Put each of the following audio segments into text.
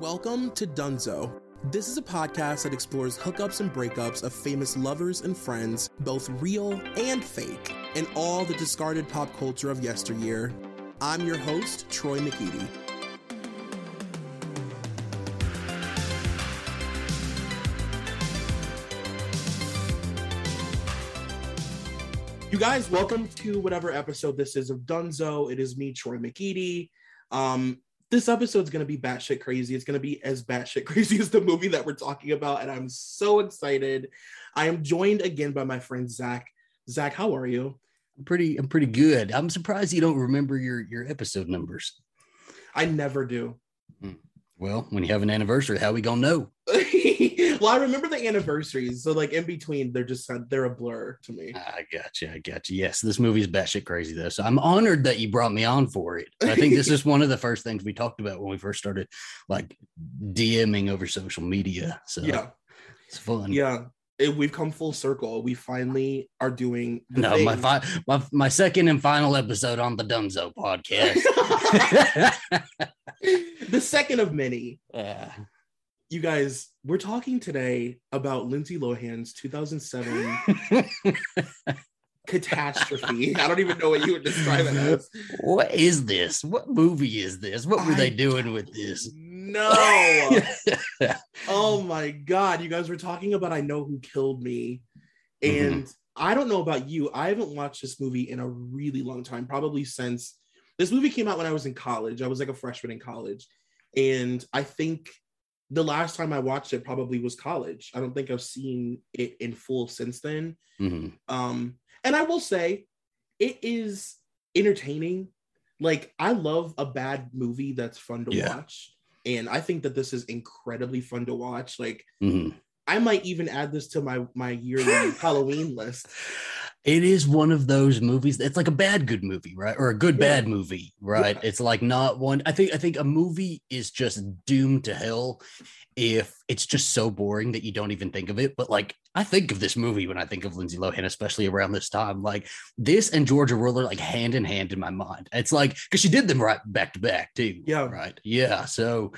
Welcome to Dunzo. This is a podcast that explores hookups and breakups of famous lovers and friends, both real and fake, and all the discarded pop culture of yesteryear. I'm your host, Troy McEady. You guys, welcome to whatever episode this is of Dunzo. It is me, Troy McEady. Um, this episode's gonna be batshit crazy. It's gonna be as batshit crazy as the movie that we're talking about, and I'm so excited. I am joined again by my friend Zach. Zach, how are you? I'm pretty I'm pretty good. I'm surprised you don't remember your your episode numbers. I never do. Well, when you have an anniversary, how we gonna know? well, I remember the anniversaries, so like in between, they're just they're a blur to me. I got you. I got you. Yes, this movie is batshit crazy though. So I'm honored that you brought me on for it. I think this is one of the first things we talked about when we first started like DMing over social media. So Yeah, it's fun. yeah. It- we've come full circle. We finally are doing. the No, my, fi- my my second and final episode on the Dunzo podcast. the second of many. Yeah. You guys, we're talking today about Lindsay Lohan's 2007 catastrophe. I don't even know what you would describe it as. what is this? What movie is this? What were I they doing with this? No. oh my god, you guys were talking about I know who killed me. And mm-hmm. I don't know about you. I haven't watched this movie in a really long time, probably since this movie came out when I was in college. I was like a freshman in college. And I think the last time I watched it probably was college. I don't think I've seen it in full since then. Mhm. Um, and I will say, it is entertaining. Like I love a bad movie that's fun to Yeah. watch, and I think that this is incredibly fun to watch. Like Mhm. I might even add this to my my yearly Halloween list. It is one of those movies. It's like a bad good movie, right? Or a good Yeah. bad movie, right? Yeah. It's like not one. I think I think a movie is just doomed to hell if it's just so boring that you don't even think of it. But like I think of this movie when I think of Lindsay Lohan, especially around this time. Like this and Georgia Ruler, like hand in hand in my mind. It's like because she did them right back to back too. Yeah. Right. Yeah. So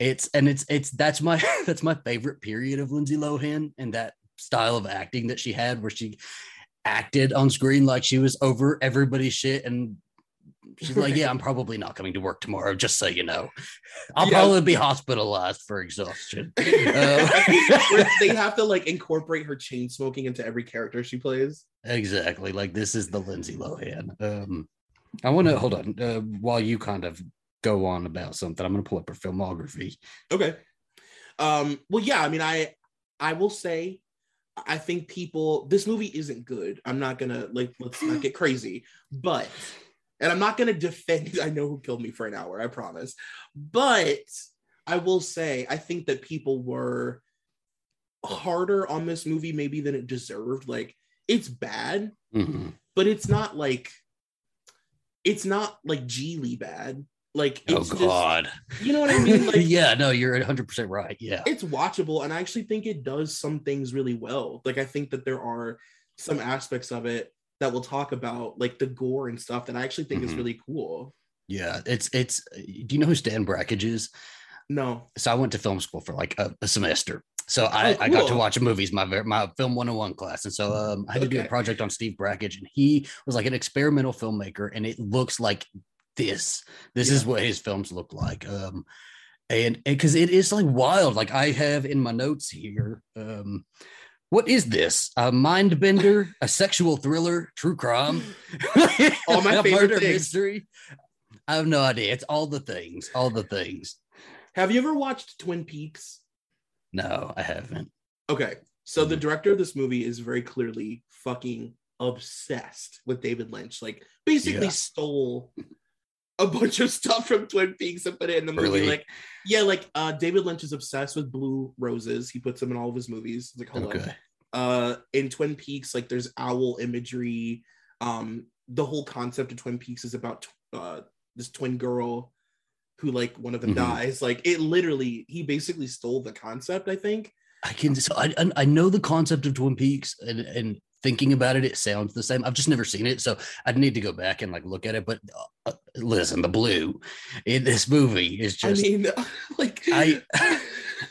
it's and it's it's that's my that's my favorite period of Lindsay Lohan and that style of acting that she had where she acted on screen like she was over everybody's shit and she's like yeah i'm probably not coming to work tomorrow just so you know i'll Yeah. probably be hospitalized for exhaustion Uh, they have to like incorporate her chain smoking into every character she plays. exactly like this is the lindsay lohan um i want to hold on uh, while you kind of go on about something i'm going to pull up her filmography Okay. Um, well, yeah, I mean, I I will say I think people this movie isn't good. I'm not gonna like let's not get crazy, but and I'm not gonna defend I know who killed me for an hour, I promise. But I will say I think that people were harder on this movie maybe than it deserved. Like it's bad, Mhm. but it's not like it's not like Gigli bad. Like oh it's just- god you know what I mean? Like yeah no you're 100% right yeah it's watchable and i actually think it does some things really well like i think that there are some aspects of it that we'll talk about like the gore and stuff that i actually think is Mhm. really cool yeah it's it's do you know who stan Brakhage is no so I went to film school for like a, a semester. So I, Oh, I got to watch movies, my my film 101 class. And so um, I had to do a project on Steve Brakhage, and he was like an experimental filmmaker, and it looks like this. This is what his films look like. Um, and because it is like wild. Like I have in my notes here. Um, what is this? A mind bender, a sexual thriller, true crime, All my favorite things. mystery? I have no idea. It's all the things, all the things. Have you ever watched Twin Peaks? No, I haven't. Okay. So the director of this movie is very clearly fucking obsessed with David Lynch. Like basically Yeah. stole a bunch of stuff from Twin Peaks and put it in the movie. Really? Like, yeah, like uh David Lynch is obsessed with blue roses. He puts them in all of his movies. It's like, hello. Okay. Uh in Twin Peaks, like there's owl imagery. Um, the whole concept of Twin Peaks is about uh this twin girl who like one of them Mhm. dies. Like it literally, he basically stole the concept, I think. I can. So I- I know the concept of Twin Peaks, and and thinking about it, it sounds the same. I've just never seen it, so I'd need to go back and like look at it. But uh, listen, the blue in this movie is just. I mean, like I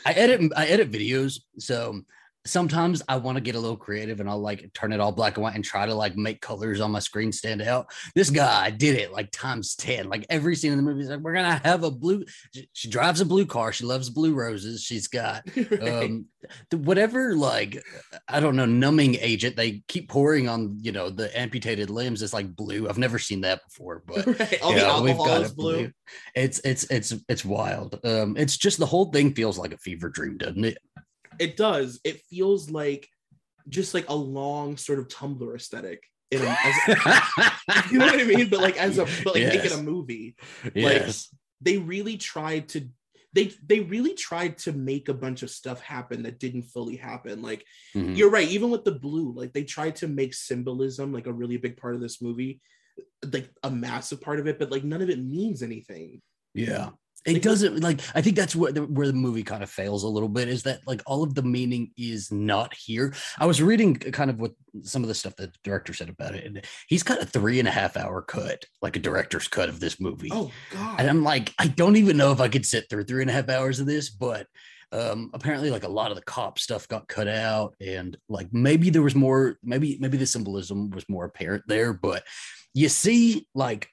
I edit I edit videos, so sometimes I want to get a little creative and I'll like turn it all black and white and try to like make colors on my screen stand out. This guy did it like times 10. Like every scene in the movie is like, we're gonna have a blue. She, drives a blue car, she loves blue roses, she's got um the- whatever like I don't know, numbing agent they keep pouring on you know the amputated limbs is like blue. I've never seen that before, but right. All the yeah, we've alcohol got is it blue. It's it's it's it's wild. Um, it's just the whole thing feels like a fever dream, doesn't it? It does. It feels like just like a long sort of Tumblr aesthetic. In a, as, you know what I mean? But like as a but like making a movie, yes. they really tried to they they really tried to make a bunch of stuff happen that didn't fully happen. Like Mhm. you're right, even with the blue, like they tried to make symbolism like a really big part of this movie, like a massive part of it, but like none of it means anything. Yeah. It Like, doesn't like I think that's where the, where the movie kind of fails a little bit is that like all of the meaning is not here. I was reading kind of what some of the stuff that the director said about it, and he's got a three and a half hour cut, like a director's cut of this movie. Oh god. And I'm like, I don't even know if I could sit through three and a half hours of this, but um apparently like a lot of the cop stuff got cut out and like maybe there was more maybe maybe the symbolism was more apparent there but you see like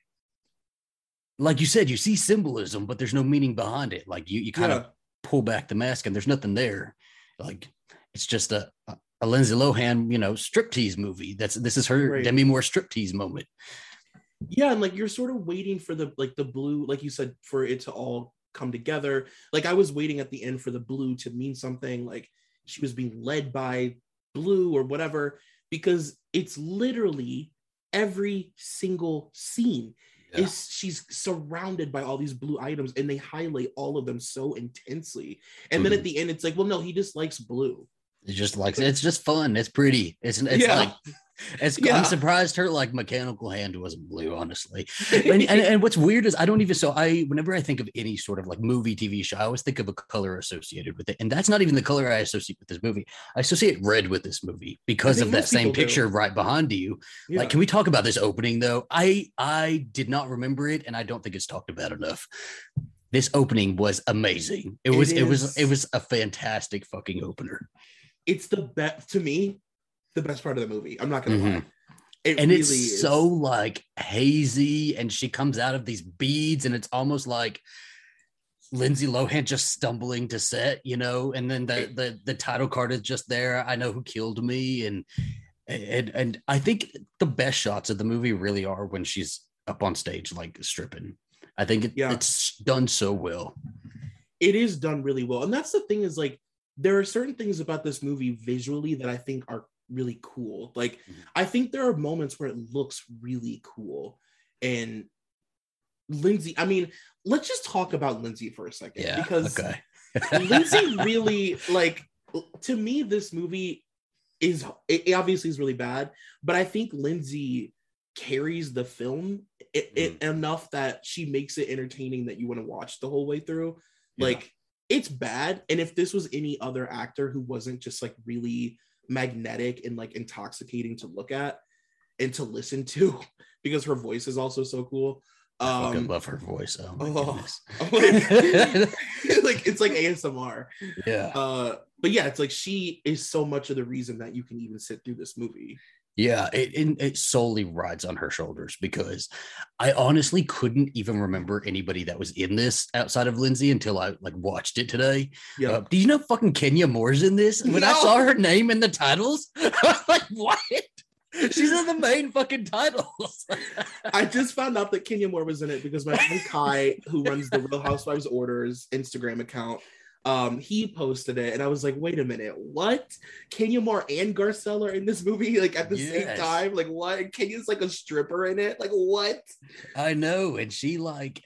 like you said you see symbolism but there's no meaning behind it like you you kind Yeah. of pull back the mask and there's nothing there like it's just a a Lindsay Lohan, you know, striptease movie. That's this is her Right. Demi Moore striptease moment. yeah and like you're sort of waiting for the like the blue like you said for it to all come together like i was waiting at the end for the blue to mean something like she was being led by blue or whatever because it's literally every single scene Yeah. is she's surrounded by all these blue items and they highlight all of them so intensely and then Mhm. at the end it's like well no he just likes blue It's just like it's just fun. It's pretty. It's it's Yeah. like it's Yeah. I'm surprised her like mechanical hand wasn't blue, honestly. And, and and what's weird is I don't even so I whenever I think of any sort of like movie TV show, I always think of a color associated with it. And that's not even the color I associate with this movie. I associate red with this movie because of that same people do. picture right behind you. Yeah. Like, can we talk about this opening though? I I did not remember it, and I don't think it's talked about enough. This opening was amazing. It It was it was it was a fantastic fucking opener. it's the best to me the best part of the movie i'm not gonna Mhm. lie it and really it's is. so like hazy and she comes out of these beads and it's almost like lindsay lohan just stumbling to set you know and then the the, the title card is just there i know who killed me and and and i think the best shots of the movie really are when she's up on stage like stripping i think it, Yeah. it's done so well it is done really well and that's the thing is like there are certain things about this movie visually that i think are really cool. Like Mhm. i think there are moments where it looks really cool. And lindsay i mean let's just talk about lindsay for a second yeah because okay. Lindsay really like to me this movie is it obviously is really bad but i think lindsay carries the film it, it enough that she makes it entertaining that you want to watch the whole way through. Yeah. like it's bad. And if this was any other actor who wasn't just like really magnetic and like intoxicating to look at and to listen to because her voice is also so cool. I fucking um love her voice. Oh my oh. goodness. Like it's like asmr yeah. Uh but yeah it's like she is so much of the reason that you can even sit through this movie Yeah, it, it it solely rides on her shoulders because I honestly couldn't even remember anybody that was in this outside of Lindsay until I like watched it today. Yeah. Uh, do you know fucking Kenya Moore's in this? When I saw her name in the titles, I was like, what? She's in the main fucking titles. I just found out that Kenya Moore was in it because my friend Kai, who runs the Real Housewives Orders Instagram account, um, he posted it, and I was like, "Wait a minute, what? Kenya Moore and Garcelle are in this movie like at the Yes. same time? Like what? Kenya's like a stripper in it? Like what? I know, and she like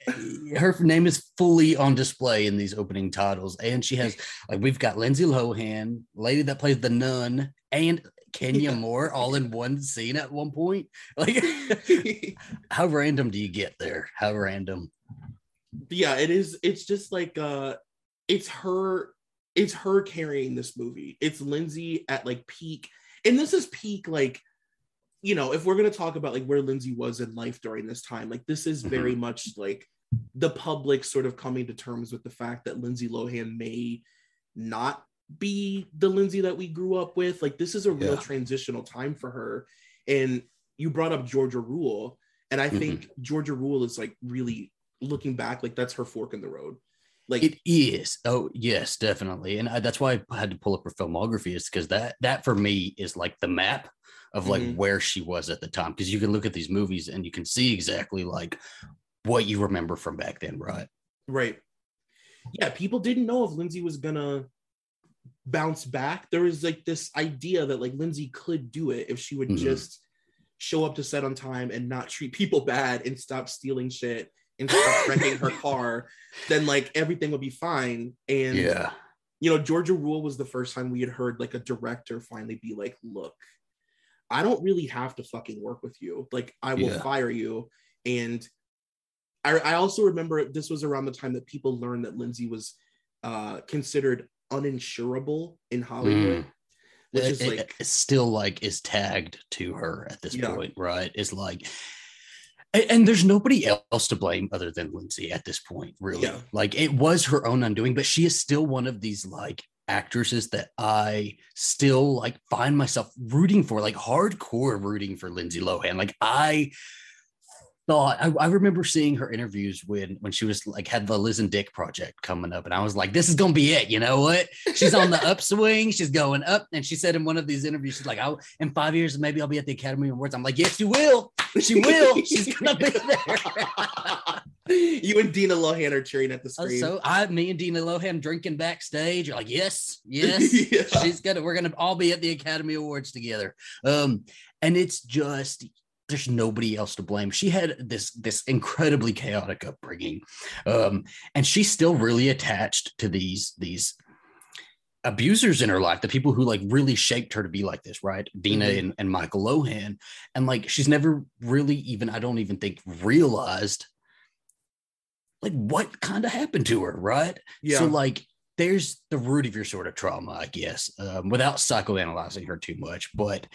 her name is fully on display in these opening titles, and she has like we've got Lindsay Lohan, lady that plays the nun, and Kenya Yeah. Moore all in one scene at one point. Like, how random do you get there? How random? yeah, it is. It's just like uh, it's her. It's her carrying this movie. It's Lindsay at like peak, and this is peak like you know, if we're gonna talk about like where Lindsay was in life during this time, like this is mm-hmm. very much like the public sort of coming to terms with the fact that Lindsay Lohan may not be the Lindsay that we grew up with. Like this is a real Yeah. transitional time for her. And you brought up Georgia Rule, and I mm-hmm. think Georgia Rule is like really looking back, like that's her fork in the road. Like It is. Oh yes, definitely, and I, that's why I had to pull up her filmography is because that that for me is like the map of like Mhm. where she was at the time because you can look at these movies and you can see exactly like what you remember from back then, right? Right. Yeah, people didn't know if Lindsay was gonna bounce back. There was like this idea that like Lindsay could do it if she would Mhm. just show up to set on time and not treat people bad and stop stealing shit and wrecking her car, then like everything would be fine. And Yeah. you know, Georgia Rule was the first time we had heard like a director finally be like, look, I don't really have to fucking work with you. Like, I will Yeah. fire you. And I, I also remember this was around the time that people learned that Lindsay was uh, considered uninsurable in Hollywood, which It- is like, it still like is tagged to her at this Yeah. point, right? It's like and, and there's nobody else to blame other than Lindsay at this point, really. Yeah. Like it was her own undoing, but she is still one of these like actresses that I still like find myself rooting for, like hardcore rooting for Lindsay Lohan. Like I thought I, I remember seeing her interviews when when she was like had the Liz and Dick project coming up, and I was like, this is gonna be it. You know what? She's on the upswing, she's going up. And she said in one of these interviews, she's like, Oh, in five years, maybe I'll be at the Academy Awards. I'm like, Yes, you will. She will. She's gonna be there. you and Dina Lohan are cheering at the Uh, screen. so I, me and Dina Lohan drinking backstage. You're like, yes, yes. Yeah. She's gonna. We're gonna all be at the Academy Awards together. Um, and it's just there's nobody else to blame. She had this this incredibly chaotic upbringing, um, and she's still really attached to these these abusers in her life, the people who like really shaped her to be like this, right? Dina Mhm. and, and Michael Lohan, and like she's never really even I don't even think realized like what kind of happened to her, right? yeah. So like there's the root of your sort of trauma, I guess, um, without psychoanalyzing her too much. But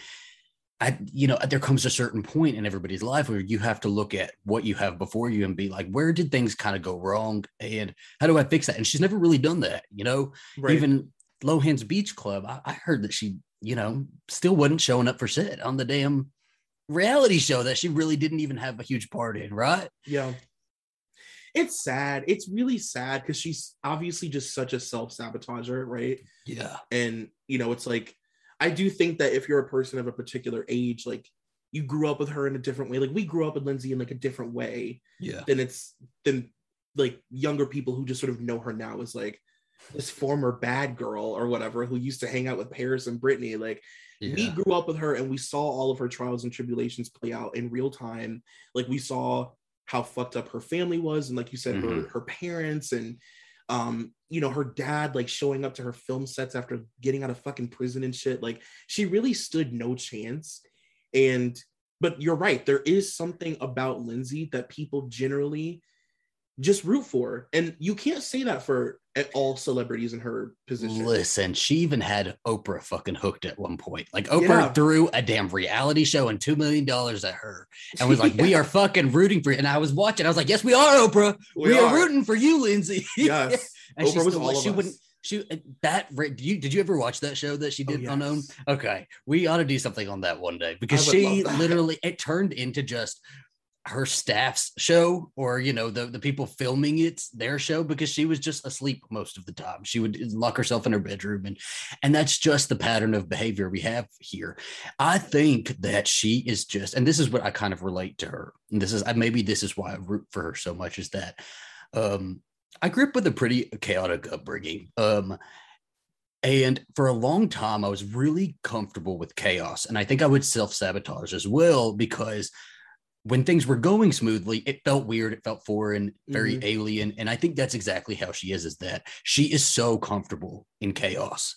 I, you know, there comes a certain point in everybody's life where you have to look at what you have before you and be like, where did things kind of go wrong, and how do I fix that? And she's never really done that, you know. right. Even Lohan's Beach Club, I, I heard that she, you know, still wasn't showing up for shit on the damn reality show that she really didn't even have a huge part in, right? Yeah. It's sad. It's really sad because she's obviously just such a self sabotager, right? Yeah. And, you know, it's like, I do think that if you're a person of a particular age, like you grew up with her in a different way, like we grew up with Lindsay in like a different way, Yeah. then it's, then like younger people who just sort of know her now is like this former bad girl or whatever who used to hang out with Paris and Britney. Like, we grew up with her and we saw all of her trials and tribulations play out in real time like we saw how fucked up her family was and like you said her Mhm. her parents and um you know her dad like showing up to her film sets after getting out of fucking prison and shit like she really stood no chance and but you're right there is something about lindsay that people generally just root for and you can't say that for all celebrities in her position Listen, she even had Oprah fucking hooked at one point. Like Oprah Yeah. threw a damn reality show and two million dollars at her, and was like, "We are fucking rooting for you." And I was watching. I was like, "Yes, we are, Oprah. We, are. rooting for you, Lindsay." yes and Oprah she was all she us. wouldn't She uh, that did you did you ever watch that show that she Oh, did on Own? Okay, we ought to do something on that one day because she literally it turned into just her staff's show or you know the the people filming it their show because she was just asleep most of the time she would lock herself in her bedroom and and that's just the pattern of behavior we have here i think that she is just and this is what i kind of relate to her and this is I maybe this is why i root for her so much is that um i grew up with a pretty chaotic upbringing um and for a long time, I was really comfortable with chaos. And I think I would self sabotage as well because when things were going smoothly, it felt weird. It felt foreign, very Mhm. alien. And I think that's exactly how she is, is that she is so comfortable in chaos.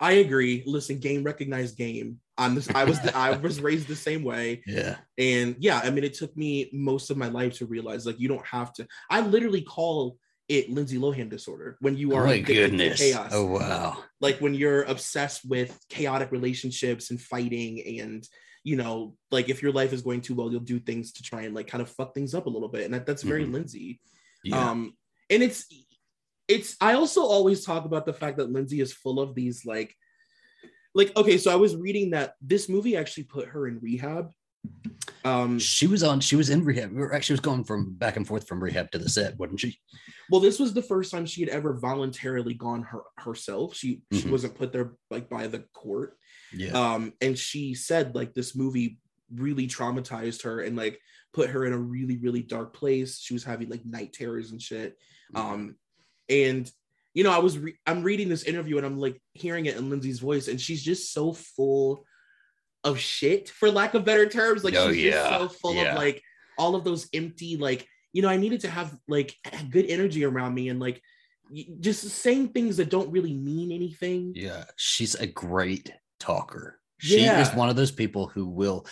I agree. Listen, game recognized game. I'm this. I was. I was raised the same way, Yeah. and yeah. I mean, it took me most of my life to realize like you don't have to. I literally call it Lindsay Lohan disorder when you Oh are my goodness. chaos. Oh, wow. like when you're obsessed with chaotic relationships and fighting and you know like if your life is going too well you'll do things to try and like kind of fuck things up a little bit and that, that's very Mhm. lindsay Yeah. um and it's it's i also always talk about the fact that lindsay is full of these like like okay so i was reading that this movie actually put her in rehab um she was on, she was in rehab. We were actually was going from back and forth from rehab to the set, wasn't she? well this was the first time she had ever voluntarily gone her herself she she Mhm. wasn't put there like by the court Yeah. um and she said like this movie really traumatized her and like put her in a really really dark place she was having like night terrors and shit um and you know i was re- i'm reading this interview and i'm like hearing it in lindsay's voice and she's just so full of shit for lack of better terms like Oh, she's yeah. just so full Yeah. of like all of those empty like you know i needed to have like good energy around me and like just saying things that don't really mean anything Yeah, she's a great talker. She is one of those people who will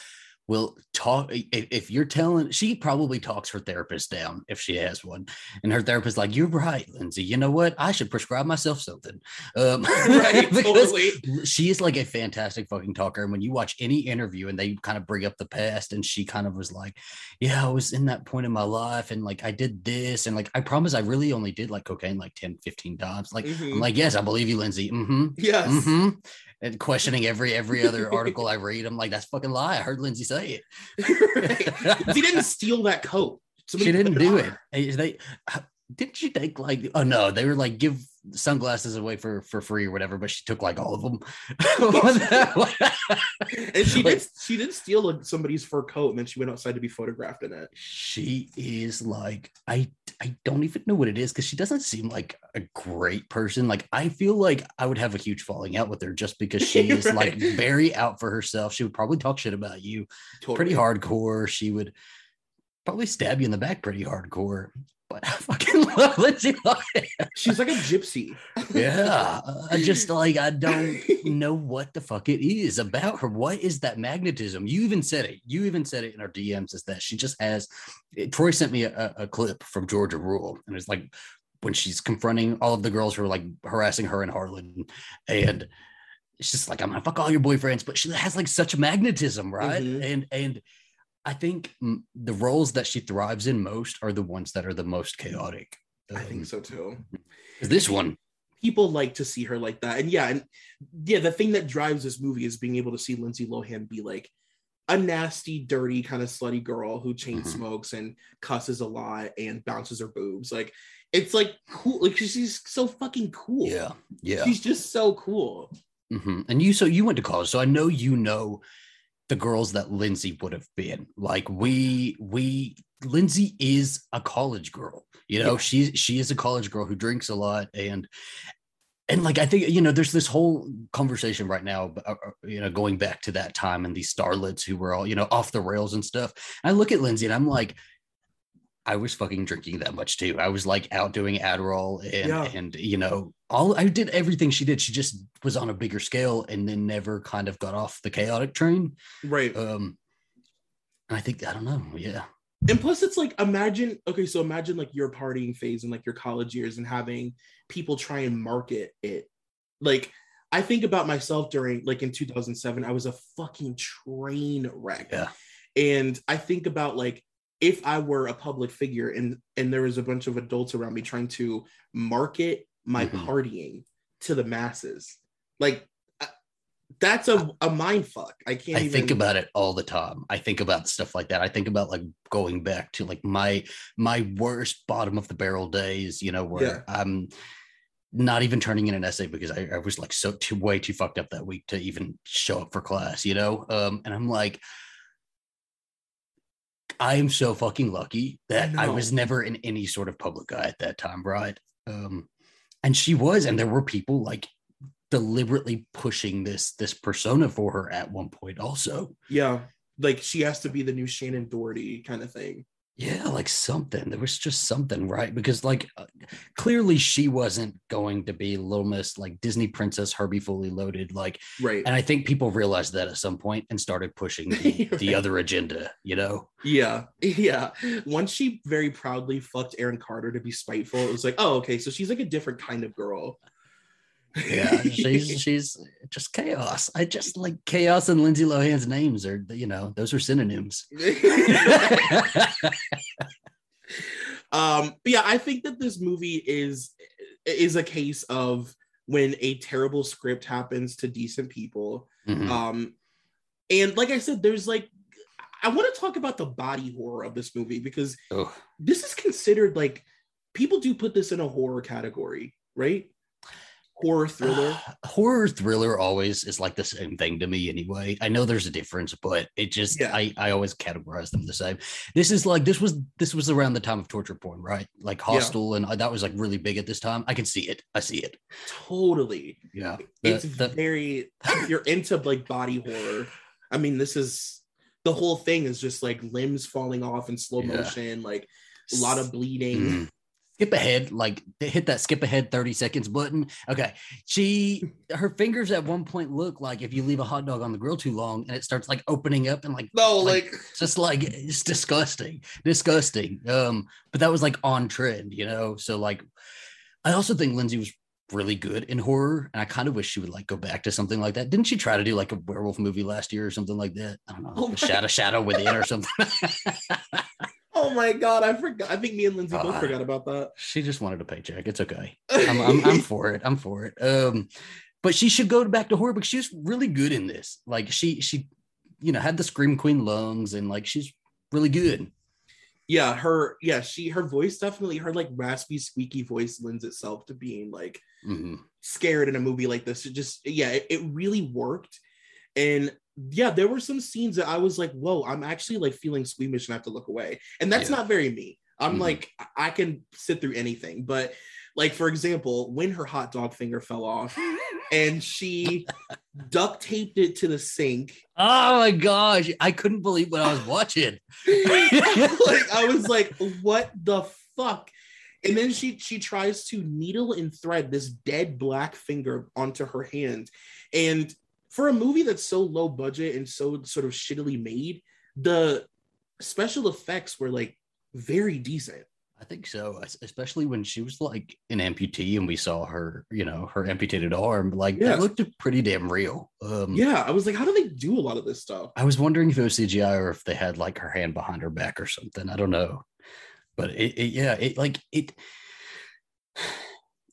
will talk if, if you're telling she probably talks her therapist down if she has one and her therapist like you're right lindsay you know what i should prescribe myself something um right totally she is like a fantastic fucking talker. And when you watch any interview and they kind of bring up the past, and she kind of was like, Yeah, I was in that point in my life, and like I did this, and like I promise I really only did like cocaine like 10, 15 times. Like, Mhm. I'm like, Yes, I believe you, Lindsay. Mm-hmm. Yes. Mm-hmm. And questioning every every other article I read. I'm like, that's fucking lie. I heard Lindsay say it. She didn't steal that coat. Somebody she didn't do on it. They didn't she take like oh no, they were like give sunglasses away for for free or whatever, but she took like all of them. And she Like, did she did steal somebody's fur coat and then she went outside to be photographed in it. she is like I I don't even know what it is because she doesn't seem like a great person. Like I feel like I would have a huge falling out with her just because she is like very out for herself. She would probably talk shit about you Totally. pretty hardcore. She would probably stab you in the back pretty hardcore. I fucking love Lindsay Lohan. She's like a gypsy. Yeah, I just like I don't know what the fuck it is about her. What is that magnetism? You even said it. You even said it in our DMs. Is that she just has? Troy sent me a, a clip from Georgia Rule, and it's like when she's confronting all of the girls who are like harassing her in Harlan, and it's just like I'm gonna fuck all your boyfriends, but she has like such magnetism, right? Mhm. And and I think the roles that she thrives in most are the ones that are the most chaotic. I think so too. This one, People like to see her like that. And yeah, and yeah, the thing that drives this movie is being able to see Lindsay Lohan be like a nasty, dirty, kind of slutty girl who chain Mhm. smokes and cusses a lot and bounces her boobs. Like it's like cool. Like she's so fucking cool. yeah, yeah. She's just so cool. hmm And you, so you went to college, so I know you know the girls that Lindsay would have been. Like we, we, Lindsay is a college girl. You know, Yeah. she she is a college girl who drinks a lot and. And like I think you know, there's this whole conversation right now, uh, uh, you know, going back to that time and these starlets who were all you know off the rails and stuff. I look at Lindsay and I'm like, I was fucking drinking that much too. I was like out doing Adderall and Yeah. and you know all I did everything she did. She just was on a bigger scale and then never kind of got off the chaotic train. Right. Um, I think I don't know. Yeah, and plus it's like imagine okay so imagine like your partying phase and like your college years and having people try and market it like i think about myself during like in 2007 i was a fucking train wreck Yeah. and i think about like if i were a public figure and and there was a bunch of adults around me trying to market my Mhm. partying to the masses. Like that's a, a mind fuck. I can't I even think about it all the time. I think about stuff like that. I think about like going back to like my my worst bottom of the barrel days, you know, where Yeah. I'm not even turning in an essay because I, I was like so too way too fucked up that week to even show up for class, you know? Um, and I'm like, I am so fucking lucky that I, know. was never in any sort of public eye at that time, right? Um, and she was, and there were people like deliberately pushing this this persona for her at one point also yeah, like she has to be the new Shannen Doherty kind of thing. Yeah like something there was just something right because like uh, clearly she wasn't going to be little miss like disney princess herbie fully loaded like Right. and i think people realized that at some point and started pushing the, the other agenda you know Yeah, yeah. Once she very proudly fucked Aaron Carter to be spiteful, it was like, oh, okay, so she's like a different kind of girl. Yeah she's she's just chaos i just like chaos and lindsay lohan's names are you know those are synonyms um, yeah, I think that this movie is is a case of when a terrible script happens to decent people. Mhm. Um, and like I said, there's like I want to talk about the body horror of this movie because this is considered like people do put this in a horror category, right? Horror thriller. horror thriller always is like the same thing to me anyway i know there's a difference but it just Yeah. i i always categorize them the same this is like this was this was around the time of torture porn right like hostel and uh, that was like really big at this time i can see it i see it totally. yeah The- it's the- very you're into like body horror. I mean, this is the whole thing is just like limbs falling off in slow Yeah. motion, like a lot of bleeding. Mm. Skip ahead like hit that skip ahead 30 seconds button. Okay. She her fingers at one point look like if you leave a hot dog on the grill too long and it starts like opening up and like No, Like- like, just like it's disgusting disgusting. Um but that was like on trend you know? So like i also think lindsay was really good in horror and i kind of wish she would like go back to something like that. Didn't she try to do like a werewolf movie last year or something like that? I don't know Oh shadow shadow within or something oh my god, I forgot. I think me and Lindsay both forgot about that. she just wanted a paycheck it's okay I'm, I'm, I'm for it i'm for it um but she should go back to horror because she was really good in this like she she you know had the scream queen lungs and like she's really good yeah, her yeah, she her voice definitely her like raspy, squeaky voice lends itself to being like Mhm. scared in a movie like this. It just yeah, it, it really worked. And yeah, there were some scenes that I was like, whoa, I'm actually like feeling squeamish and I have to look away. And that's Yeah. not very me. I'm Mhm. like, I can sit through anything. But like, for example, when her hot dog finger fell off and she duct taped it to the sink. Oh my gosh, I couldn't believe what I was watching. like I was like, what the fuck? And then she she tries to needle and thread this dead black finger onto her hand. And for a movie that's so low budget and so sort of shittily made, the special effects were like very decent. I think so, especially when she was like an amputee and we saw her, you know, her amputated arm. Like Yeah. that looked pretty damn real. Um, Yeah, I was like, how do they do a lot of this stuff? I was wondering if it was CGI or if they had like her hand behind her back or something. I don't know, but it, it yeah, it like it.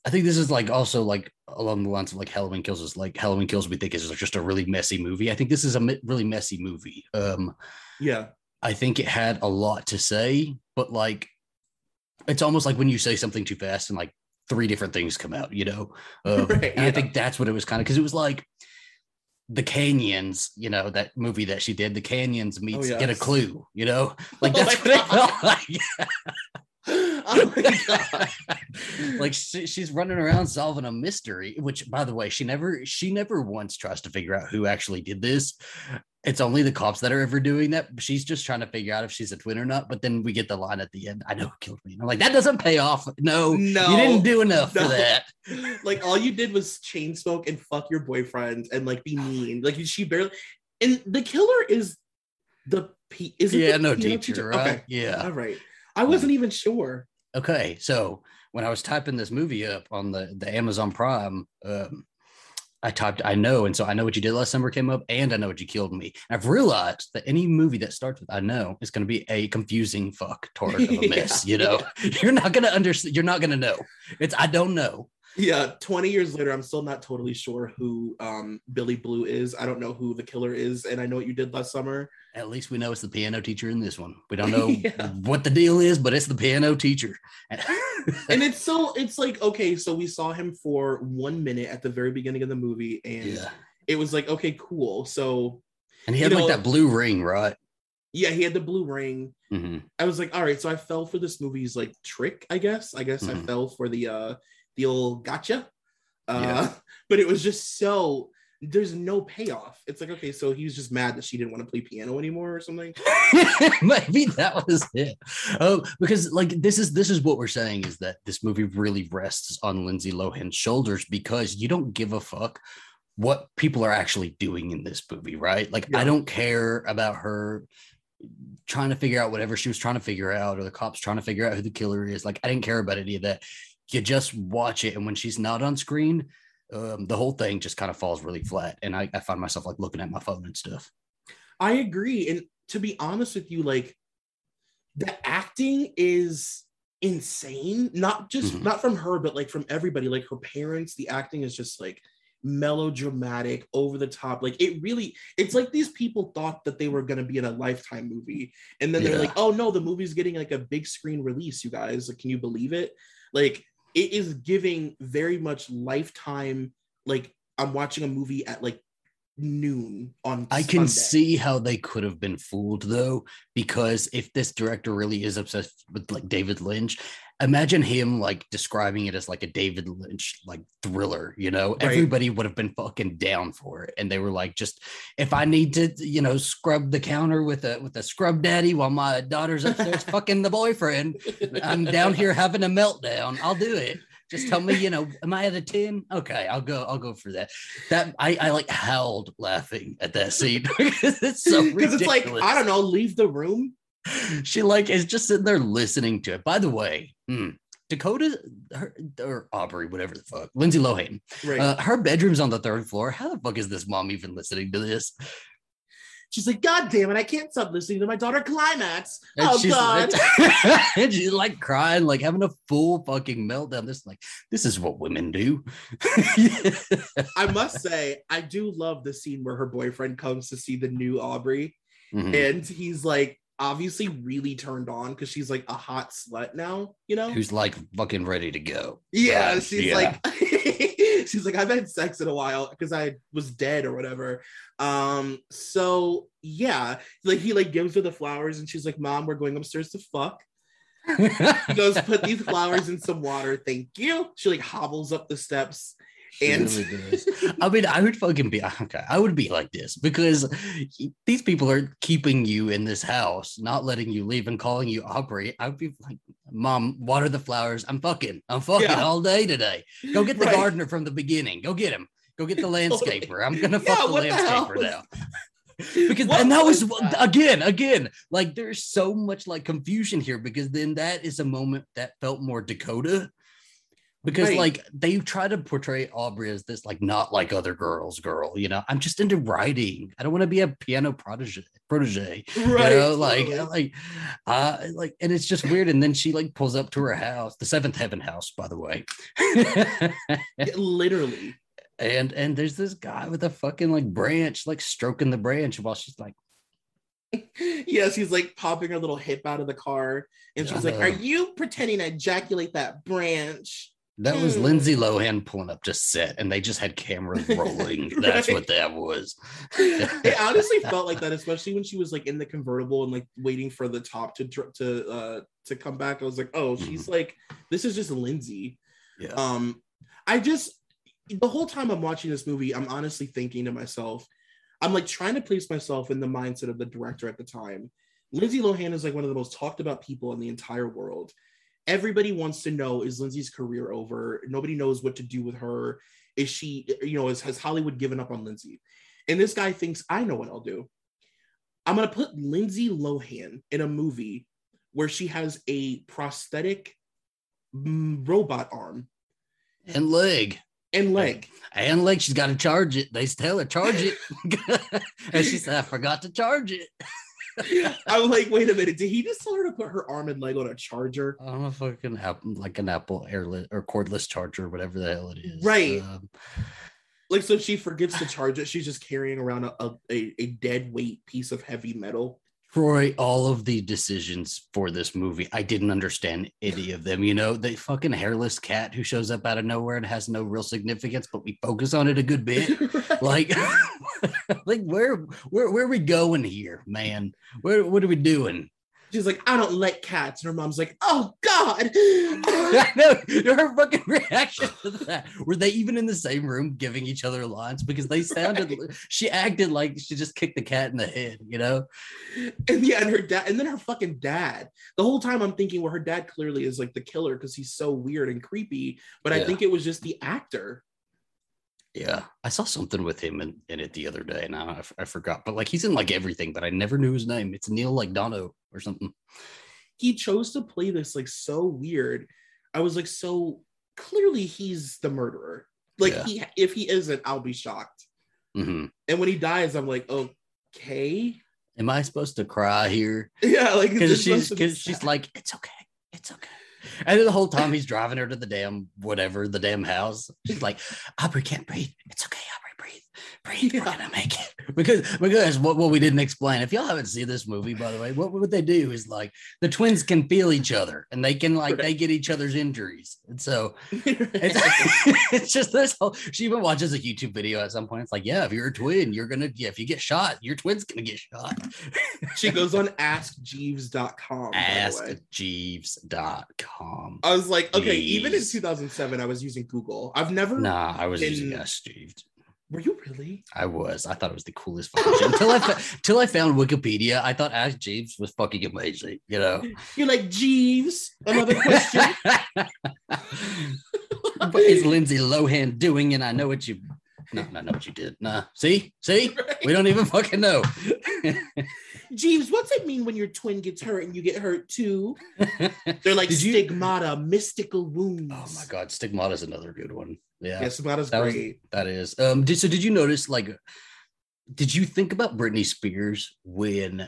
I think this is like also like along the lines of like Halloween Kills is like Halloween Kills we think is just a really messy movie. I think this is a really messy movie. Um, Yeah. I think it had a lot to say, but like it's almost like when you say something too fast and like three different things come out, you know? Um, Right, and I think that's what it was kind of because it was like the canyons, you know, that movie that she did, the canyons meets get a Oh, clue, you know? Like Oh that's my what it felt like. oh my god. like she, she's running around solving a mystery which by the way she never she never once tries to figure out who actually did this it's only the cops that are ever doing that she's just trying to figure out if she's a twin or not but then we get the line at the end i know who killed me and i'm like that doesn't pay off no No, you didn't do enough no. for that like all you did was chain smoke and fuck your boyfriend and like be mean. Like she barely and the killer is the P is it yeah the no piano teacher right Okay. yeah All right. I wasn't even sure. Okay so when i was typing this movie up on the the amazon prime um I typed I know, and so I know what you did last summer came up, and I know what you killed me. I've realized that any movie that starts with I know is going to be a confusing fuck tort of a Yeah. mess. You know, you're not going to understand. You're not going to know. It's I don't know. Yeah, 20 years later, I'm still not totally sure who um, Billy Blue is. I don't know who the killer is, and I know what you did last summer. At least we know it's the piano teacher in this one. We don't know Yeah. what the deal is, but it's the piano teacher. And it's so it's like okay, so we saw him for one minute at the very beginning of the movie, and yeah. it was like okay, cool. So And he had like know- that blue ring, right? yeah, he had the blue ring. hmm I was like, all right, so I fell for this movie's like trick, I guess. I guess I Mhm. fell for the uh the old gotcha. Uh Yeah. but it was just so there's no payoff. It's like, okay, so he was just mad that she didn't want to play piano anymore or something. Maybe that was it. Oh, because like this is this is what we're saying is that this movie really rests on Lindsay Lohan's shoulders because you don't give a fuck what people are actually doing in this movie, right? Like Yeah. I don't care about her trying to figure out whatever she was trying to figure out or the cops trying to figure out who the killer is. Like I didn't care about any of that. You just watch it and when she's not on screen, um, the whole thing just kind of falls really flat and I, I find myself like looking at my phone and stuff. I agree. And to be honest with you, like the acting is insane. Not just Mhm. not from her, but like from everybody. Like her parents, the acting is just like melodramatic, over the top. Like it really, it's like these people thought that they were gonna be in a lifetime movie. And then they're like, oh no, the movie's getting like a big screen release, you guys. Like, can you believe it? Like it is giving very much lifetime, like I'm watching a movie at like noon on I can Sunday. see how they could have been fooled though, because if this director really is obsessed with like David Lynch, imagine him like describing it as like a David Lynch like thriller, you know, Right. everybody would have been fucking down for it. And they were like, just if I need to, you know, scrub the counter with a with a scrub daddy while my daughter's upstairs fucking the boyfriend, I'm down here having a meltdown. I'll do it. Just tell me, you know, am I at a 10? Okay, I'll go, I'll go for that. That I, I like howled laughing at that scene because it's so because it's like. I don't know, leave the room. She like is just sitting there listening to it. By the way, hmm, Dakota her, or Aubrey, whatever the fuck, Lindsay Lohan, Right. uh, her bedroom's on the third floor. How the fuck is this mom even listening to this? She's like, God damn it, I can't stop listening to my daughter climax. And oh she's, God. and she's like crying, like having a full fucking meltdown. This like this is what women do. I must say, I do love the scene where her boyfriend comes to see the new Aubrey, Mhm. and he's like obviously really turned on because she's like a hot slut now, you know? Who's like fucking ready to go? Yeah, she's yeah. like she's like I've had sex in a while because I was dead or whatever. Um so yeah, like he like gives her the flowers and she's like mom we're going upstairs to fuck. He goes put these flowers in some water. Thank you. She like hobbles up the steps and really. I mean, I would fucking be okay. I would be like this because these people are keeping you in this house, not letting you leave and calling you Aubrey. I'd be like, Mom, water the flowers. I'm fucking, I'm fucking Yeah. all day today. Go get the Right. gardener from the beginning. Go get him. Go get the landscaper. I'm gonna fuck the the landscaper was- now. Because What and that was, that? again, again, like there's so much like confusion here because then that is a moment that felt more Dakota because Right. like they try to portray Aubrey as this like not like other girls girl, you know. I'm just into writing. I don't want to be a piano protege protege. right You know, like totally. like uh like and it's just weird. And then she like pulls up to her house, the seventh heaven house, by the way. literally. and and there's this guy with a fucking like branch, like stroking the branch while she's like, Yes, he's like popping her little hip out of the car, and she's like, Uh. "Are you pretending to ejaculate that branch?" That was Hmm. Lindsay Lohan pulling up to set, and they just had cameras rolling. That's what that was. it honestly felt like that, especially when she was like in the convertible and like waiting for the top to to uh to come back. I was like, oh, she's like, this is just Lindsay. yeah. Um, I just the whole time I'm watching this movie, I'm honestly thinking to myself, I'm like trying to place myself in the mindset of the director at the time. Lindsay Lohan is like one of the most talked about people in the entire world. Everybody wants to know is Lindsay's career over? Nobody knows what to do with her. Is she, you know, is, has Hollywood given up on Lindsay? And this guy thinks, I know what I'll do. I'm going to put Lindsay Lohan in a movie where she has a prosthetic mm, robot arm and leg. and leg. And like she's got to charge it. They tell her charge it, and she said, "I forgot to charge it." I'm like, wait a minute, did he just tell her to put her arm and leg on a charger? I don't know if I can have like an Apple airless or cordless charger, whatever the hell it is. Right. Um, Like, so she forgets to charge it. She's just carrying around a, a, a dead weight piece of heavy metal. Troy, all of the decisions for this movie, I didn't understand any of them. You know, the fucking hairless cat who shows up out of nowhere and has no real significance, but we focus on it a good bit. Like, like where where where are we going here, man? Where what are we doing? She's like, I don't like cats. And her mom's like, oh God. I know her fucking reaction to that. Were they even in the same room giving each other lines? Because they sounded, she acted like she just kicked the cat in the head, you know? and yeah, and her dad, and then her fucking dad. The whole time I'm thinking, well, her dad clearly is like the killer because he's so weird and creepy. But I think it was just the actor. Yeah, I saw something with him in, in it the other day, and I, I forgot. But like, he's in like everything, but I never knew his name. It's Neal McDonough or something. He chose to play this like so weird. I was like, so clearly he's the murderer. Like Yeah. he, if he isn't, I'll be shocked. hmm And when he dies, I'm like, okay, Am I supposed to cry here? yeah, like Because she's supposed to be because she's like, it's okay, it's okay. And the whole time he's driving her to the damn whatever, the damn house. She's like, Aubrey can't breathe. It's okay, Breathe. We're gonna make it. Because because what, what we didn't explain. If y'all haven't seen this movie, by the way, what what they do is like the twins can feel each other and they can like they get each other's injuries. And so it's, it's just this whole she even watches a YouTube video at some point. It's like, yeah, if you're a twin, you're gonna yeah, if you get shot, your twin's gonna get shot. she goes on askjeeves.com. by the way. AskJeeves.com. I was like, okay, even in 2007, I was using Google. I've never. Nah, I was using in- Ask Jeeves. Were you really? I was. I thought it was the coolest fucking shit. Until I until I found Wikipedia, I thought Ask Jeeves was fucking amazing. You know. You're like Jeeves. Another question. what is Lindsay Lohan doing? And I know what you. No, I know what you did. Nah. See, see, we don't even fucking know. Jeeves, what's it mean when your twin gets hurt and you get hurt too? They're like Did you- stigmata, mystical wounds. Oh my god, Stigmata is another good one. Yeah, Yeah, stigmata's that was great. that is. Um, did so? Did you notice like? Did you think about Britney Spears when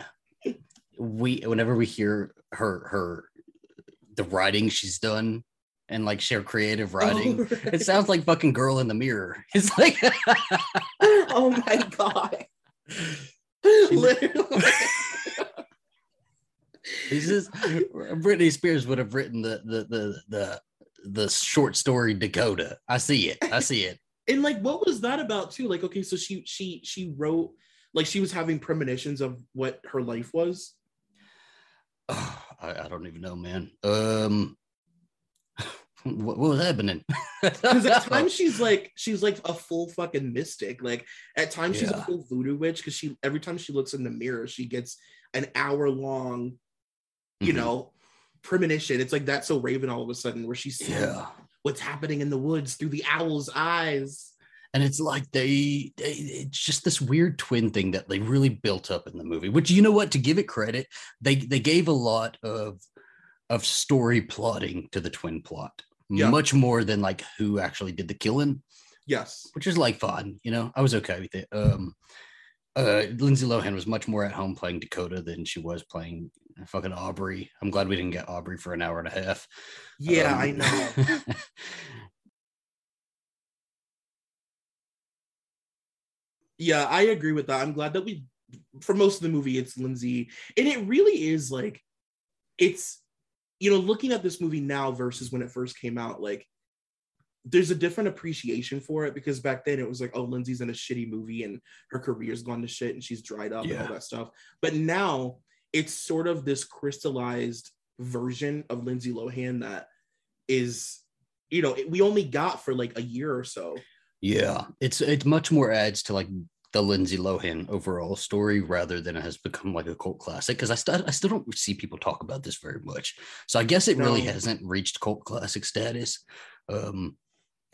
we whenever we hear her her the writing she's done and like share creative writing? Oh, right. It sounds like fucking girl in the mirror. It's like oh my god. Literally. this is Britney Spears would have written the the the the the short story Dakota. I see it. I see it. and like what was that about too? Like, okay, so she she she wrote like she was having premonitions of what her life was. I, I don't even know, man. Um, what, what was happening? Because at times she's like she's like a full fucking mystic. Like at times she's a full voodoo witch because she every time she looks in the mirror, she gets an hour long, you Mhm. know, premonition. It's like that's so Raven all of a sudden where she's seeing yeah. what's happening in the woods through the owl's eyes. and it's like they, they it's just this weird twin thing that they really built up in the movie which you know what to give it credit they they gave a lot of of story plotting to the twin plot Yeah. much more than like who actually did the killing Yes. which is like fun you know i was okay with it um uh lindsay lohan was much more at home playing dakota than she was playing fucking aubrey i'm glad we didn't get aubrey for an hour and a half Yeah, Um, I know. Yeah, I agree with that. I'm glad that we, for most of the movie, it's Lindsay, and it really is like, it's, you know, looking at this movie now versus when it first came out, like, there's a different appreciation for it because back then it was like, oh, Lindsay's in a shitty movie and her career's gone to shit and she's dried up and all that stuff. But now it's sort of this crystallized version of Lindsay Lohan that is, you know, we only got for like a year or so. Yeah, it's it's much more adds to like the Lindsay Lohan overall story rather than it has become like a cult classic. Because I still I still don't see people talk about this very much. So I guess it really hasn't reached cult classic status. Um,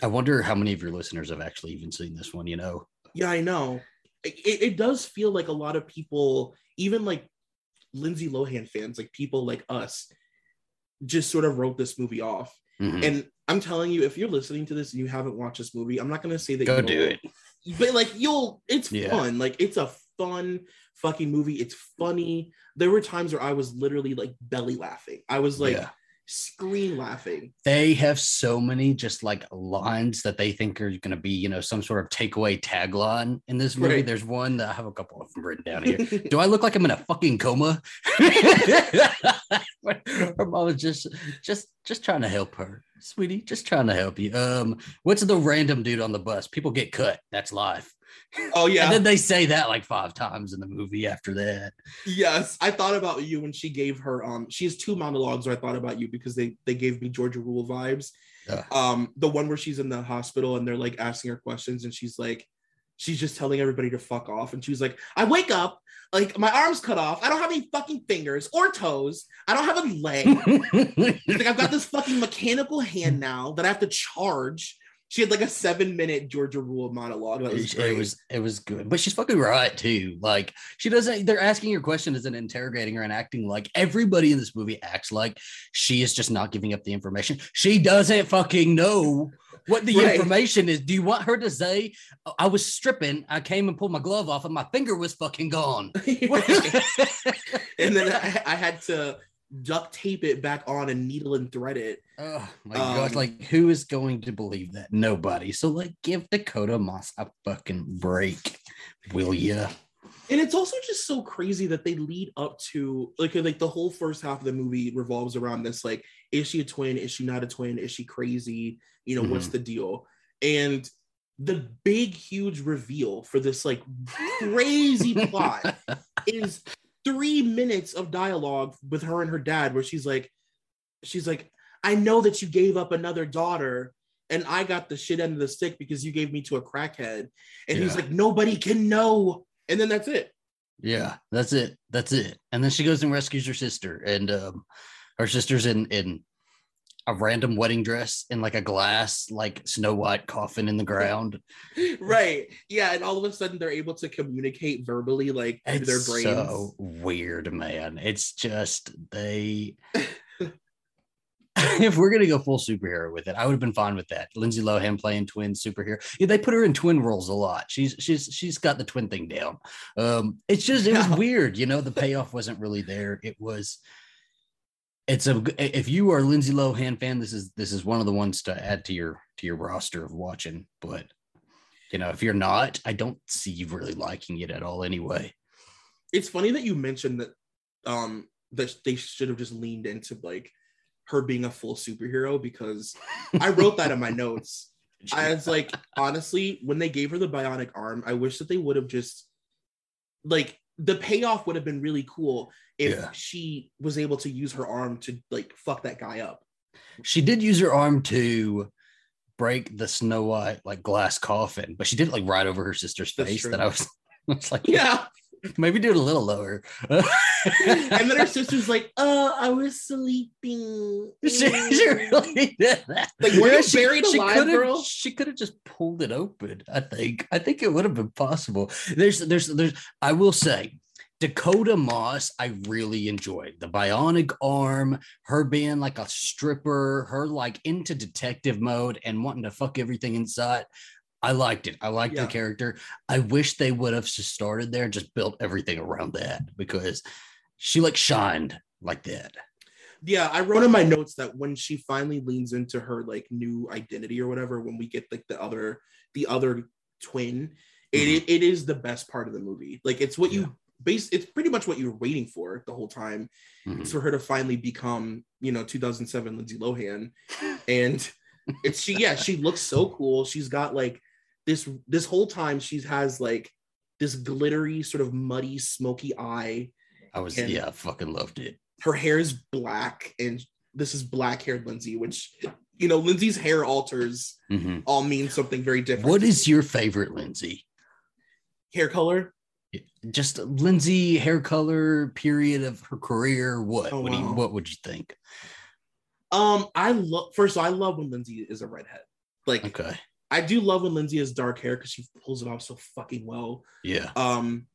I wonder how many of your listeners have actually even seen this one. You know? Yeah, I know. It, it does feel like a lot of people, even like Lindsay Lohan fans, like people like us, just sort of wrote this movie off. Mhm. And I'm telling you, if you're listening to this and you haven't watched this movie, I'm not gonna say that Go you'll- do it. but like you'll, it's Yeah. fun. Like it's a fun fucking movie. It's funny. There were times where I was literally like belly laughing. I was like Yeah. Scream laughing. they have so many just like lines that they think are going to be, you know, some sort of takeaway tagline in this movie. Right. There's one that I have a couple of them written down here. Do I look like I'm in a fucking coma? her mom was just, just, just trying to help her, sweetie. Just trying to help you. Um, what's the random dude on the bus? People get cut. That's life. Oh yeah. And then they say that like five times in the movie after that. Yes, I thought about you when she gave her um she has two monologues where I thought about you because they they gave me Georgia Rule vibes. Yeah. Um the one where she's in the hospital and they're like asking her questions and she's like she's just telling everybody to fuck off and she's like I wake up like my arms cut off. I don't have any fucking fingers or toes. I don't have a leg. Like I've got this fucking mechanical hand now that I have to charge. She had like a 7 minute Georgia Rule monologue. That was it, great. it was it was good, but she's fucking right too. Like she doesn't. They're asking her question as an interrogating her and acting like everybody in this movie acts like she is just not giving up the information. She doesn't fucking know what the Right. information is. Do you want her to say, oh, "I was stripping, I came and pulled my glove off, and my finger was fucking gone"? and then I, I had to duct tape it back on and needle and thread it. Oh my god! Um, Like, who is going to believe that? Nobody. So, like, give Dakota Moss a fucking break, will ya? And it's also just so crazy that they lead up to like like the whole first half of the movie revolves around this like is she a twin? Is she not a twin? Is she crazy? You know, what's the deal? And the big huge reveal for this like crazy plot is three minutes of dialogue with her and her dad where she's like she's like i know that you gave up another daughter and i got the shit end of the stick because you gave me to a crackhead and he's like nobody can know and then that's it Yeah, that's it. That's it. And then she goes and rescues her sister, and um, her sister's in in a random wedding dress in like a glass, like Snow White coffin in the ground. right yeah and all of a sudden they're able to communicate verbally like through their It's brains so weird, man. It's just they. if we're gonna go full superhero with it, I would have been fine with that. Lindsay Lohan playing twin superhero. Yeah, they put her in twin roles a lot. She's she's she's got the twin thing down. Um, it's just it was weird, you know. The payoff wasn't really there. It was. It's a if you are Lindsay Lohan fan, this is this is one of the ones to add to your to your roster of watching. But you know, if you're not, I don't see you really liking it at all anyway. it's funny that you mentioned that um that they should have just leaned into like her being a full superhero because I wrote that in my notes. I was like, honestly, when they gave her the bionic arm, I wish that they would have just like the payoff would have been really cool if Yeah. she was able to use her arm to like fuck that guy up. She did use her arm to break the Snow White like glass coffin, but she did it like right over her sister's That's face. true. That I was, I was like, Yeah. Maybe do it a little lower. and then her sister's like, "Oh, I was sleeping. she, she really did that. Like, were you buried alive, could've- girl? She could have just pulled it open. I think. I think it would have been possible. There's, there's, there's. I will say, Dakota Moss, I really enjoyed the bionic arm, her being like a stripper, her like into detective mode and wanting to fuck everything inside. I liked it. I liked Yeah. the character. I wish they would have just started there and just built everything around that because she like shined like that. yeah i wrote in my notes that when she finally leans into her like new identity or whatever when we get like the other the other twin it, it is the best part of the movie like it's what Yeah. you base it's pretty much what you're waiting for the whole time Mhm. it's for her to finally become you know 2007 lindsay lohan and it's she yeah she looks so cool she's got like this this whole time she has like this glittery sort of muddy smoky eye I was yeah, I fucking loved it. her hair is black and this is black haired Lindsay, which you know, Lindsay's hair alters Mhm. all mean something very different. What is your favorite Lindsay? hair color? Just Lindsay hair color period of her career. What? Oh, what, you, what would you think? Um, I love first of all, I love when Lindsay is a redhead. Like Okay. I do love when Lindsay has dark hair because she pulls it off so fucking well. Yeah. Um,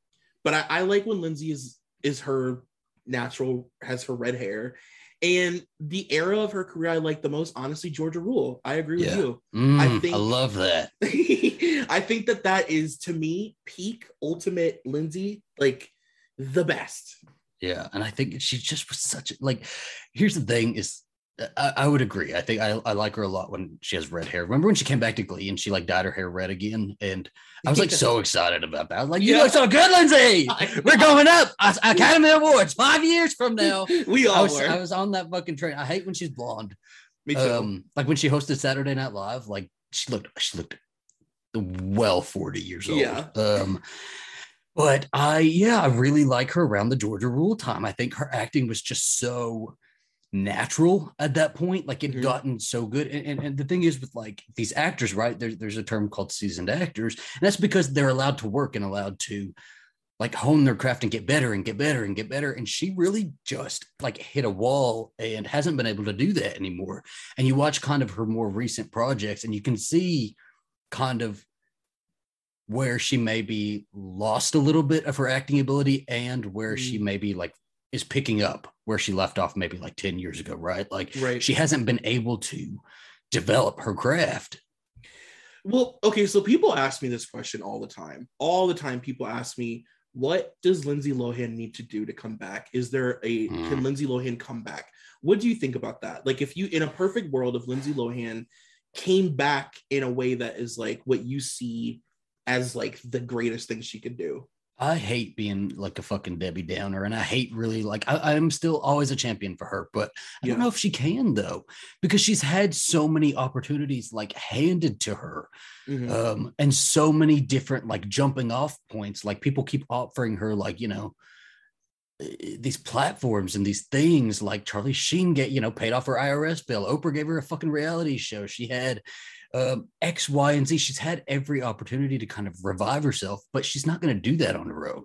but I, I like when Lindsay is is her natural has her red hair. And the era of her career I like the most, honestly, Georgia Rule. I agree with Yeah. you. Mm, I think I, love that. I think that that is to me peak ultimate Lindsay, like the best. Yeah, and I think she just was such like. Here's the thing: is I, I would agree. I think I, I like her a lot when she has red hair. Remember when she came back to Glee and she like dyed her hair red again, and I was like so excited about that. I was like, "You Yeah. look so good, Lindsay! We're going up Academy Awards five years from now." We all I was were. I was on that fucking train. I hate when she's blonde. Me too. Um, like when she hosted Saturday Night Live, like she looked she looked well 40 years old. Yeah. Um, but I yeah, I really like her around the Georgia Rule time. I think her acting was just so natural at that point. Like it Mhm. gotten so good. And, and, and the thing is with like these actors, right? There's there's a term called seasoned actors, and that's because they're allowed to work and allowed to like hone their craft and get better and get better and get better. And she really just like hit a wall and hasn't been able to do that anymore. And you watch kind of her more recent projects and you can see kind of where she maybe lost a little bit of her acting ability and where she maybe like is picking up where she left off maybe like 10 years ago, right? Like right. she hasn't been able to develop her craft. Well, okay, so people ask me this question all the time. All the time, people ask me, what does Lindsay Lohan need to do to come back? Is there a Mm. can Lindsay Lohan come back? What do you think about that? Like, if you in a perfect world, if Lindsay Lohan came back in a way that is like what you see as like the greatest thing she could do. I hate being like a fucking Debbie Downer, and I hate really like I, I'm still always a champion for her, but I don't know if she can though, because she's had so many opportunities like handed to her, Mhm. um, and so many different like jumping off points. Like people keep offering her like you know eh, these platforms and these things. Like Charlie Sheen get you know paid off her IRS bill. Oprah gave her a fucking reality show. She had um, X, Y, and Z. She's had every opportunity to kind of revive herself, but she's not going to do that on her own.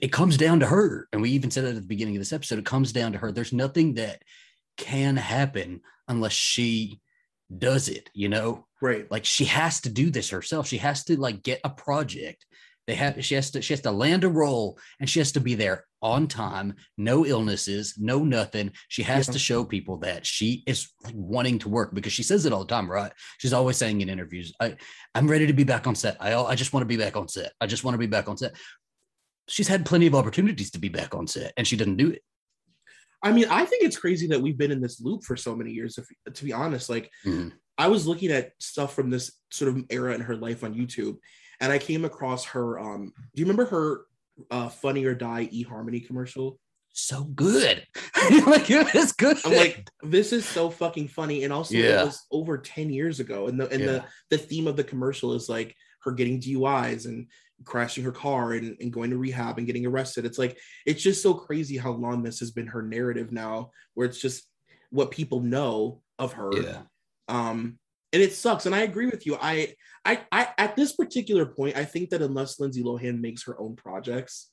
It comes down to her. And we even said it at the beginning of this episode. It comes down to her. There's nothing that can happen unless she does it, you know? Right. Like she has to do this herself. She has to like get a project. They have she has to she has to land a role and she has to be there on time, no illnesses, no nothing. She has Yeah. to show people that she is wanting to work because she says it all the time, right? She's always saying in interviews, I I'm ready to be back on set. I I just want to be back on set. I just want to be back on set. She's had plenty of opportunities to be back on set and she doesn't do it. I mean, I think it's crazy that we've been in this loop for so many years. If to be honest, like Mhm. I was looking at stuff from this sort of era in her life on YouTube, and I came across her. Um, do you remember her uh, "Funny or Die" eHarmony commercial? So good. like it was good. I'm like, this is so fucking funny, and also Yeah. it was over ten years ago, and the and Yeah. the the theme of the commercial is like her getting DUIs and crashing her car and, and going to rehab and getting arrested. It's like it's just so crazy how long this has been her narrative now, where it's just what people know of her. yeah. um and it sucks and i agree with you. I, I i at this particular point i think that unless lindsay lohan makes her own projects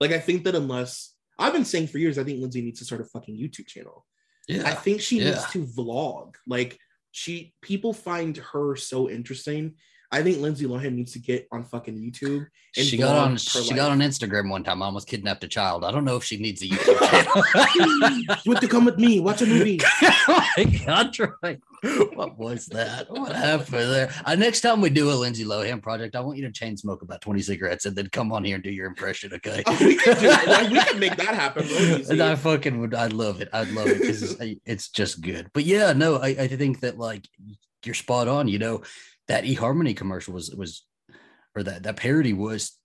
like i think that unless i've been saying for years i think lindsay needs to start a fucking youtube channel. Yeah. i think she needs to vlog. Like she people find her so interesting i think lindsay lohan needs to get on fucking youtube and she got on she life. got on Instagram one time, I almost kidnapped a child. I don't know if she needs a YouTube channel. you want to come with me watch a movie oh my god, Troy. What was that? What happened there? Uh, next time we do a Lindsay Lohan project, I want you to chain smoke about 20 cigarettes and then come on here and do your impression, okay? Oh, we could do it. we could make that happen. And I fucking would. I'd love it. I'd love it because it's, it's just good. But yeah, no, I, I think that like you're spot on. You know, that eHarmony commercial was was, or that that parody was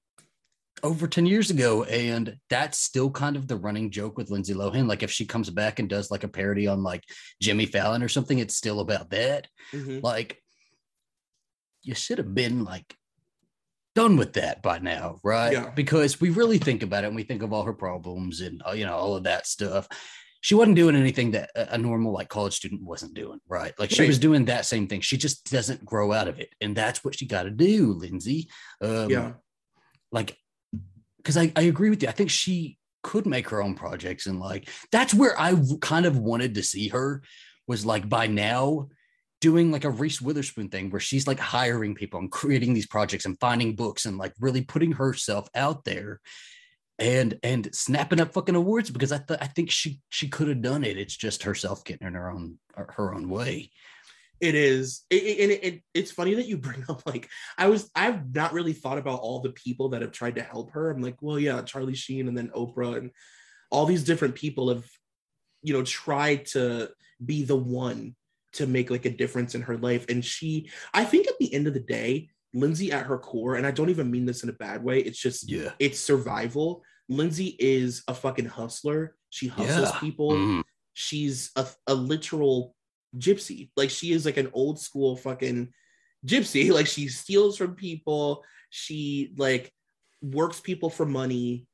over 10 years ago, and that's still kind of the running joke with Lindsay Lohan. Like if she comes back and does like a parody on like Jimmy Fallon or something, it's still about that. Mhm. Like you should have been like done with that by now, right? Yeah. Because we really think about it and we think of all her problems and uh, you know all of that stuff. She wasn't doing anything that a normal like college student wasn't doing, right? Like she Right. was doing that same thing. She just doesn't grow out of it, and that's what she got to do, Lindsay. Um, yeah like because I, I agree with you. I think she could make her own projects and like that's where I kind of wanted to see her was like by now doing like a Reese Witherspoon thing where she's like hiring people and creating these projects and finding books and like really putting herself out there and and snapping up fucking awards because I th- I think she she could have done it. It's just herself getting in her own er, her own way. It is, it, it, and it, it, it's funny that you bring up like I was. I've not really thought about all the people that have tried to help her. I'm like, well, yeah, Charlie Sheen, and then Oprah, and all these different people have, you know, tried to be the one to make like a difference in her life. And she, I think, at the end of the day, Lindsay at her core, and I don't even mean this in a bad way. It's just, Yeah. it's survival. Lindsay is a fucking hustler. She hustles Yeah. people Mhm. she's a, a literal gypsy. Like she is like an old school fucking gypsy. Like she steals from people. She like works people for money.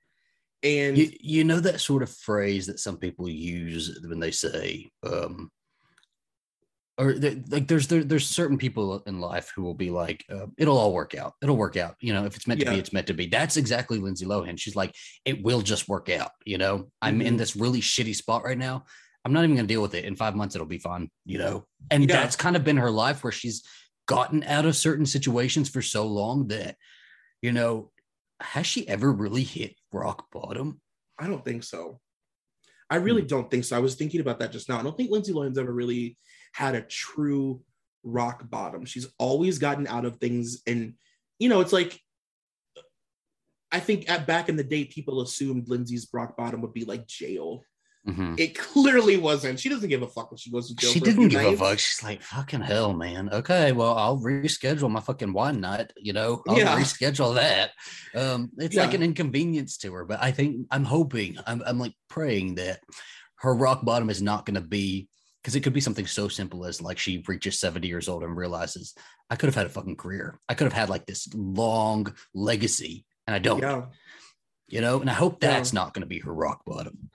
And You, you know that sort of phrase that some people use when they say, um, or like there's there, there's certain people in life who will be like, uh, it'll all work out. It'll work out. You know, if it's meant to be, it's meant to be. That's exactly Lindsay Lohan. She's like, it will just work out. You know, I'm in Mhm. this really shitty spot right now. I'm not even gonna deal with it. In five months, it'll be fine. You know, and Yeah. that's kind of been her life where she's gotten out of certain situations for so long that, you know, has she ever really hit rock bottom? I don't think so. I really Hmm. don't think so. I was thinking about that just now. I don't think Lindsay Lohan's ever really had a true rock bottom. She's always gotten out of things. And, you know, it's like, I think at back in the day, people assumed Lindsay's rock bottom would be like jail. Mhm. It clearly wasn't. She doesn't give a fuck when she goes to jail. She didn't few give a fuck. She's like, fucking hell, man. Okay, well, I'll reschedule my fucking wine night. You know, I'll Yeah. reschedule that. Um, it's like an inconvenience to her, but I think I'm hoping, I'm, I'm like praying that her rock bottom is not going to be because it could be something so simple as like she reaches 70 years old and realizes I could have had a fucking career. I could have had like this long legacy, and I don't. Yeah. You know, and I hope Yeah. that's not going to be her rock bottom.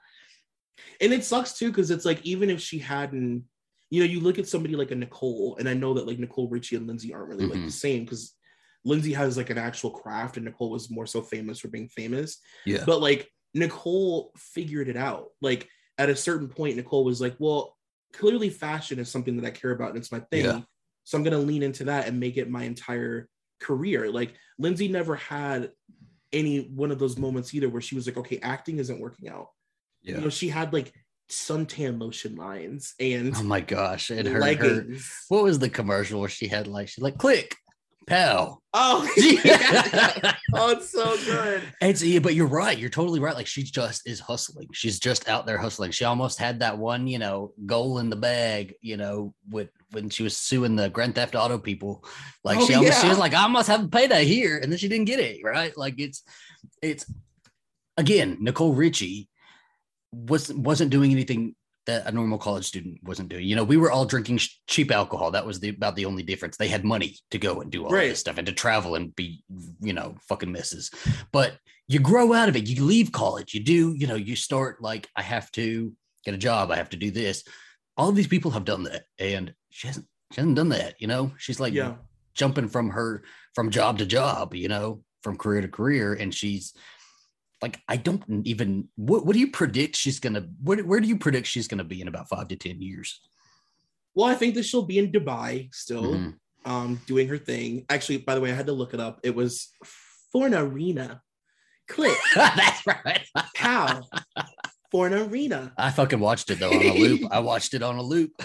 And it sucks too, because it's like even if she hadn't, you know, you look at somebody like a Nicole, and I know that like Nicole Richie and Lindsay aren't really like Mhm. the same because Lindsay has like an actual craft, and Nicole was more so famous for being famous. Yeah. But like Nicole figured it out. Like at a certain point, Nicole was like, well, clearly fashion is something that I care about and it's my thing. Yeah. So I'm gonna lean into that and make it my entire career. Like Lindsay never had any one of those moments either where she was like, okay, acting isn't working out. Yeah. You know, she had like suntan lotion lines and Oh my gosh. And her, her what was the commercial where she had like she like click pow Oh, yeah. oh, it's so good. it's yeah, but you're right. You're totally right. Like she just is hustling. She's just out there hustling. She almost had that one you know goal in the bag you know with when she was suing the grand theft auto people. Like Oh, she almost she was like i must have a payday here and then she didn't get it right? Like it's it's again nicole richie was wasn't doing anything that a normal college student wasn't doing. You know, we were all drinking sh- cheap alcohol. That was the about the only difference. They had money to go and do all Right. this stuff and to travel and be, you know, fucking misses. But you grow out of it. You leave college. You do, you know, you start like, I have to get a job. I have to do this. All of these people have done that, and she hasn't. She hasn't done that. You know, she's like Yeah. jumping from her from job to job. You know, from career to career, and she's like I don't even what what do you predict she's gonna where, where do you predict she's gonna be in about five to ten years? Well, I think that she'll be in Dubai still, Mhm. um, doing her thing. Actually, by the way, I had to look it up. It was Fornarina. Click, That's right. pow. Fornarina. I fucking watched it though on a loop. I watched it on a loop.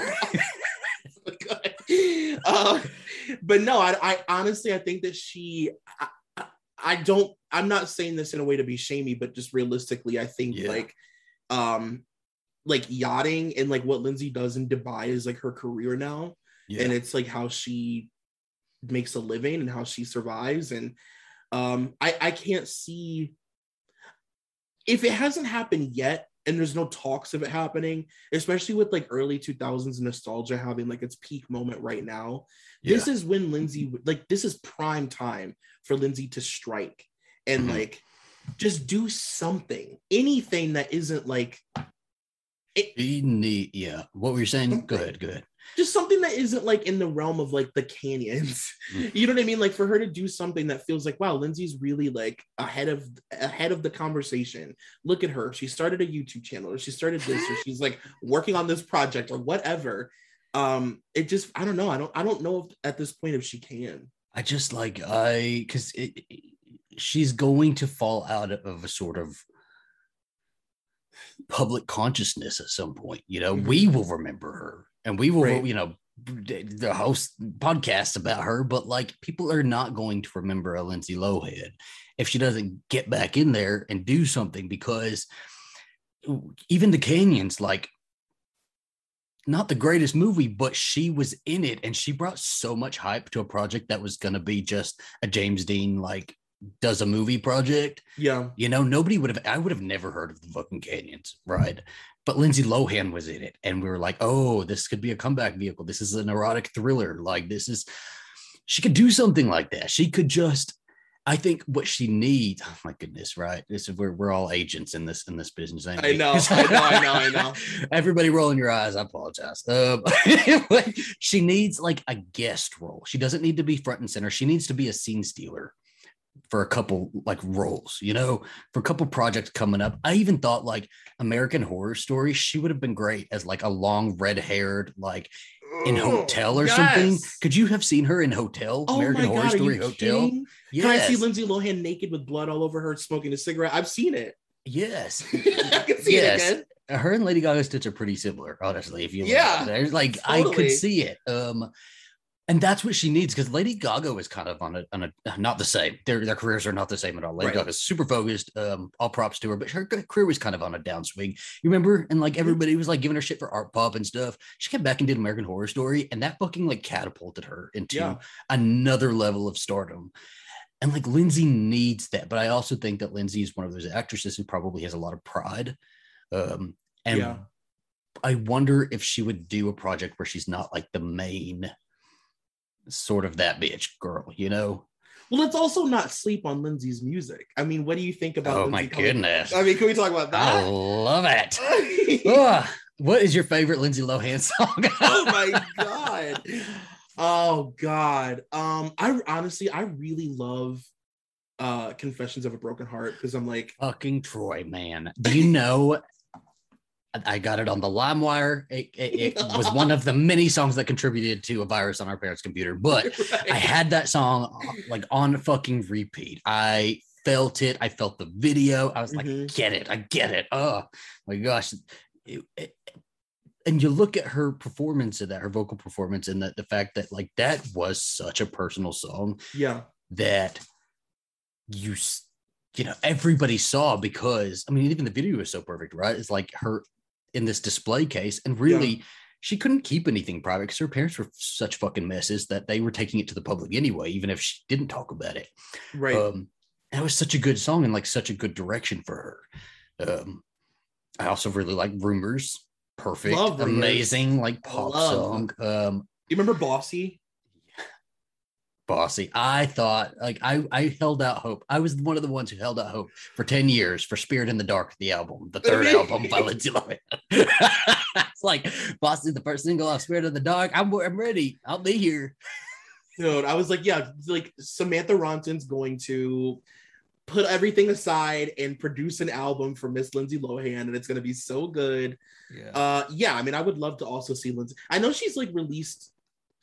uh, but no, I, I honestly I think that she I, I- don't I'm not saying this in a way to be shamey, but just realistically, I think Yeah. like um like yachting and like what Lindsay does in Dubai is like her career now. Yeah. And it's like how she makes a living and how she survives. And um I, I can't see if it hasn't happened yet and there's no talks of it happening, especially with like early 2000s nostalgia having like its peak moment right now. This is when Lindsay like this is prime time for Lindsay to strike and Mhm. like just do something, anything that isn't like You need, yeah. What were you saying? Go ahead. Go ahead. Just something that isn't like in the realm of like the canyons. Mm. You know what I mean? Like for her to do something that feels like, wow, Lindsay's really like ahead of ahead of the conversation. Look at her. She started a YouTube channel or she started this or she's like working on this project or whatever. Um, it just I don't know. I don't I don't know if at this point if she can. I just like I because it. she's going to fall out of a sort of public consciousness at some point. You know, Mhm. we will remember her and we will, Right. you know, the host podcast about her, but like people are not going to remember a Lindsay Lohan if she doesn't get back in there and do something because even the canyons, like not the greatest movie, but she was in it and she brought so much hype to a project that was going to be just a James Deen like does a movie project. Yeah. You know, nobody would have, I would have never heard of the fucking canyons, right? But Lindsay Lohan was in it. And we were like, oh, this could be a comeback vehicle. This is an erotic thriller. Like, this is, she could do something like that. She could just, I think what she needs, oh my goodness, right? This is we're, we're all agents in this in this business. I know, I know, I know, I know. Everybody rolling your eyes. I apologize. Um, she needs like a guest role. She doesn't need to be front and center. She needs to be a scene stealer for a couple like roles, you know, for a couple projects coming up. I even thought like American Horror Story, she would have been great as like a long red haired, like in Hotel or something. Could you have seen her in Hotel? Oh American my Horror god, Story Hotel. kidding? Can I see Lindsay Lohan naked with blood all over her smoking a cigarette? I've seen it. Yes. I can see Yes. it again. her and Lady Gaga's tits are pretty similar, honestly. If you Yeah, there's like I could see it. Um, and that's what she needs because Lady Gaga is kind of on a, on a not the same. Their their careers are not the same at all. Lady Right. is super focused. Um, all props to her, but her career was kind of on a downswing. You remember? And like everybody was like giving her shit for Artpop and stuff. She came back and did American Horror Story, and that fucking like catapulted her into Yeah. another level of stardom. And like Lindsay needs that, but I also think that Lindsay is one of those actresses who probably has a lot of pride. Um, and Yeah. I wonder if she would do a project where she's not like the main sort of that bitch girl, you know? Well, let's also not sleep on Lindsay's music. I mean, what do you think about? Oh Lindsay my coming- goodness. I mean, can we talk about that? I love it. Ugh. what is your favorite Lindsay Lohan song? oh my god. Oh god. Um, I honestly, I really love uh Confessions of a Broken Heart because I'm like, Fucking Troy, man. Do you know? I- got it on the LimeWire. It, it, it was one of the many songs that contributed to a virus on our parents' computer, but I had that song uh, like on fucking repeat. I felt it. I felt the video. I was like, Mhm. get it. I get it. Oh my gosh. It- and you look at her performance of that, her vocal performance, and that the fact that like that was such a personal song yeah, that you you know everybody saw because I mean even the video was so perfect, right? It's like her in this display case, and really she couldn't keep anything private because her parents were such fucking messes that they were taking it to the public anyway, even if she didn't talk about it. right. Um, it was such a good song and like such a good direction for her. Um, I also really like Rumors. Perfect, Love Rumors. amazing, like pop Love. song. Um, you remember Bossy? Bossy. I thought like I I held out hope. I was one of the ones who held out hope for 10 years for Spirit in the Dark, the album, the third album by Lindsay Lohan. it's like Bossy, the first single off Spirit in the Dark. I'm I'm ready. I'll be here. Dude, I was like, yeah, like Samantha Ronson's going to put everything aside and produce an album for Miss Lindsay Lohan, and it's gonna be so good. Yeah. Uh, yeah, I mean, I would love to also see Lindsay. I know she's like released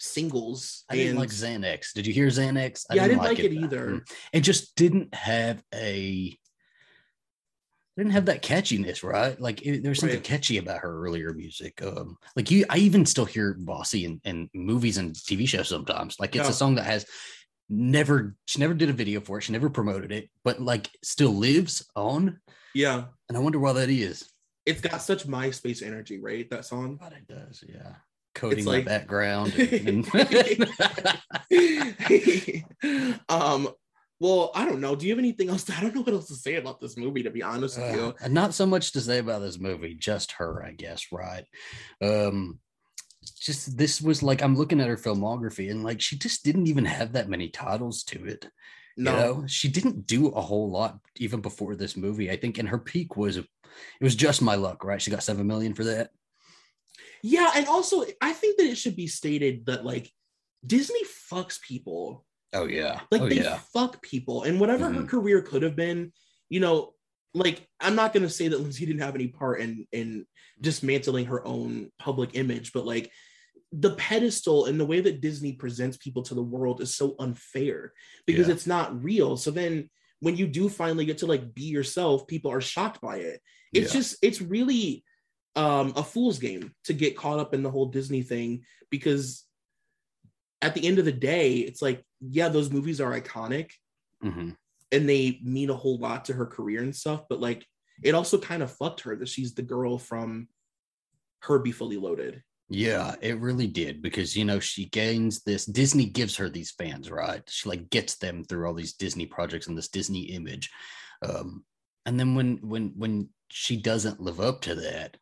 singles. I didn't like Xanax. Did you hear Xanax? Yeah, I didn't like it either. Mm. It just didn't have a didn't have that catchiness, right? Like it, there was something Right. catchy about her earlier music. Um, like you, I even still hear Bossy in, in movies and TV shows sometimes. Like it's Yeah. a song that has never, she never did a video for it, she never promoted it, but like still lives on. Yeah, And I wonder why that is. it's got such MySpace energy, right? That song. But it does, yeah. Coding my like- background. and- um, well, I don't know. Do you have anything else? I don't know what else to say about this movie, to be honest with you. Uh, not so much to say about this movie, just her, I guess, right? Um, just this was like I'm looking at her filmography, and like she just didn't even have that many titles to it. No, You know, she didn't do a whole lot even before this movie. I think, and her peak was it was just my luck, right? She got seven million for that. Yeah, and also I think that it should be stated that like Disney fucks people. Oh yeah, Like oh they yeah, fuck people, and whatever her Mhm. career could have been, you know, like I'm not gonna say that Lindsay didn't have any part in in dismantling her own public image, but like the pedestal and the way that Disney presents people to the world is so unfair because Yeah. it's not real. So then when you do finally get to like be yourself, people are shocked by it. It's Yeah. just it's really um a fool's game to get caught up in the whole Disney thing because at the end of the day, it's like, yeah, those movies are iconic Mhm. and they mean a whole lot to her career and stuff, but like it also kind of fucked her that she's the girl from Herbie Fully Loaded. Yeah, it really did because you know she gains this Disney gives her these fans, right? She like gets them through all these Disney projects and this Disney image. Um and then when when when she doesn't live up to that,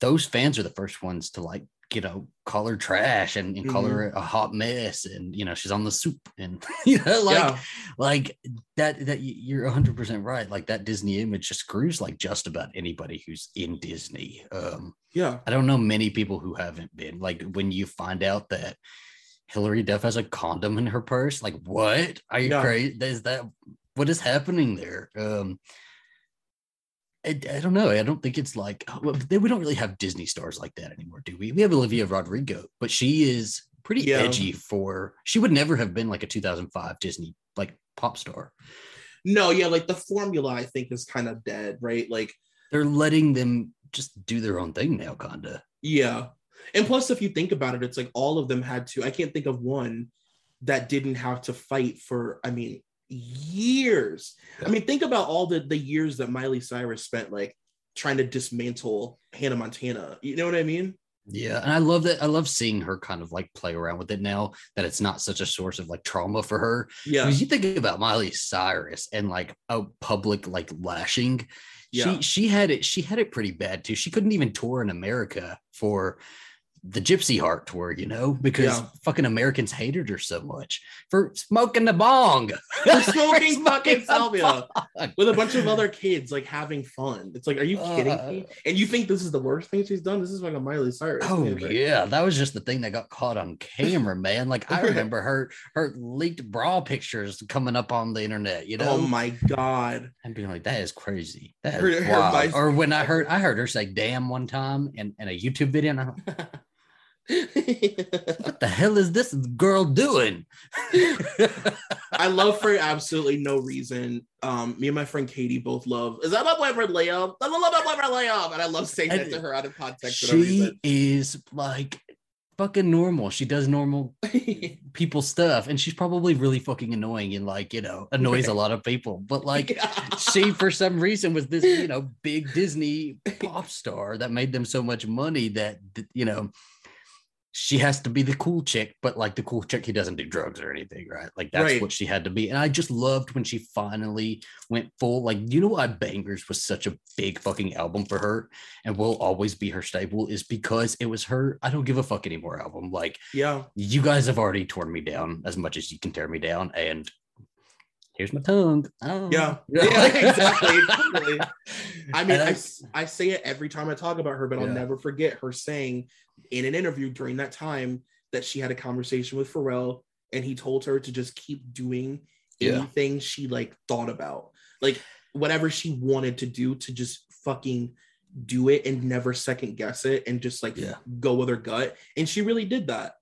those fans are the first ones to like, you know, call her trash and, and call her a hot mess and you know, she's on the soup and you know like yeah, like that that you're 100% right. Like that disney image just screws like just about anybody who's in disney. Um yeah, i don't know many people who haven't been. Like when you find out that hilary duff has a condom in her purse like what? Are you Yeah. crazy is that what is happening there? Um I, I don't know. I don't think it's like oh, well, they- we don't really have Disney stars like that anymore, do we? We have Olivia Rodrigo, but she is pretty Yeah. edgy for. She would never have been like a 2005 Disney like pop star. no, yeah, like the formula I think is kind of dead, right? Like they're letting them just do their own thing now, kinda. Yeah. And plus, if you think about it, it's like all of them had to. I can't think of one that didn't have to fight for, I mean, years. I mean, think about all the the years that Miley Cyrus spent like trying to dismantle Hannah Montana. You know what I mean? Yeah, and I love that. I love seeing her kind of like play around with it now that it's not such a source of like trauma for her. Yeah. Because you think about Miley Cyrus and like a public like lashing, Yeah. she she had it. She had it pretty bad too. She couldn't even tour in America for the Gypsy Heart tour, you know, because Yeah. fucking Americans hated her so much for smoking the bong, For smoking fucking the salvia. With a bunch of other kids like having fun. It's like, are you kidding me? Uh, And you think this is the worst thing she's done? This is like a Miley Cyrus. Oh right? yeah, that was just the thing that got caught on camera, man. Like I remember her her leaked bra pictures coming up on the internet, you know, Oh my god. and being like, "That is crazy." That Her- is her wild. vice- Or when I heard I heard her say "damn" one time in, in a YouTube video, and I'm like, "What the hell is this girl doing?" I love for absolutely no reason. Um, me and my friend Katie both love. Is that my boyfriend Liam? I love my boyfriend Liam, and I love saying that to her out of context. she is like fucking normal. She does normal people stuff, and she's probably really fucking annoying and like you know annoys a lot of people. But like she for some reason was this you know big disney pop star that made them so much money that you know she has to be the cool chick but like the cool chick who doesn't do drugs or anything right? Like that's Right. what she had to be. And i just loved when she finally went full like you know why Bangerz was such a big fucking album for her and will always be her staple is because it was her i don't give a fuck anymore album. Like yeah, you guys have already torn me down as much as you can tear me down. And here's my tongue Oh. yeah, yeah, exactly. totally. I mean, I, I, I- s- I say it every time I talk about her, but I'll never forget her saying in an interview during that time that she had a conversation with Pharrell, and he told her to just keep doing Yeah. anything she like thought about, like whatever she wanted to do, to just fucking do it and never second guess it, and just like Yeah. go with her gut. And she really did that.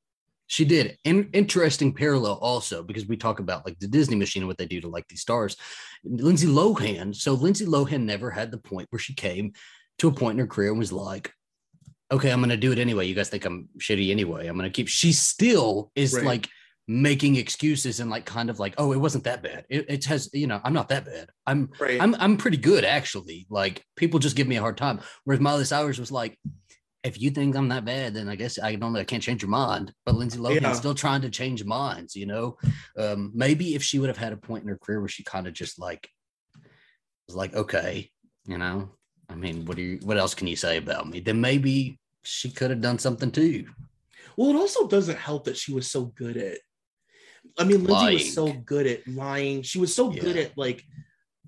She did. In, interesting parallel also because we talk about like the Disney machine and what they do to like these stars. Lindsay Lohan. So Lindsay Lohan never had the point where she came to a point in her career and was like, okay, I'm going to do it anyway. You guys think I'm shitty anyway. I'm going to keep, she still is Right. like making excuses and like kind of like, oh, it wasn't that bad. It, it has, you know, I'm not that bad. I'm, Right. I'm, I'm pretty good actually. Like people just give me a hard time. Whereas Miley Cyrus was like, if you think I'm that bad, then I guess I don't I can't change your mind. But Lindsay Lohan's Yeah. still trying to change minds, you know. Um, maybe if she would have had a point in her career where she kind of just like was like, okay, you know, I mean, what do you what else can you say about me? Then maybe she could have done something too. Well, it also doesn't help that she was so good at. I mean, Lindsay Lying. was so good at lying. She was so good at like,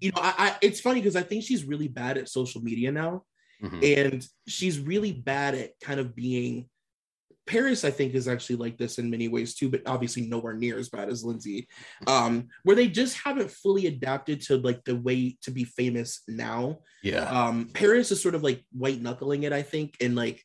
you know, I, I it's funny because I think she's really bad at social media now, Mhm. and she's really bad at kind of being. Paris, I think, is actually like this in many ways too, but obviously nowhere near as bad as Lindsay. Um, where they just haven't fully adapted to like the way to be famous now Yeah. um paris is sort of like white knuckling it i think and like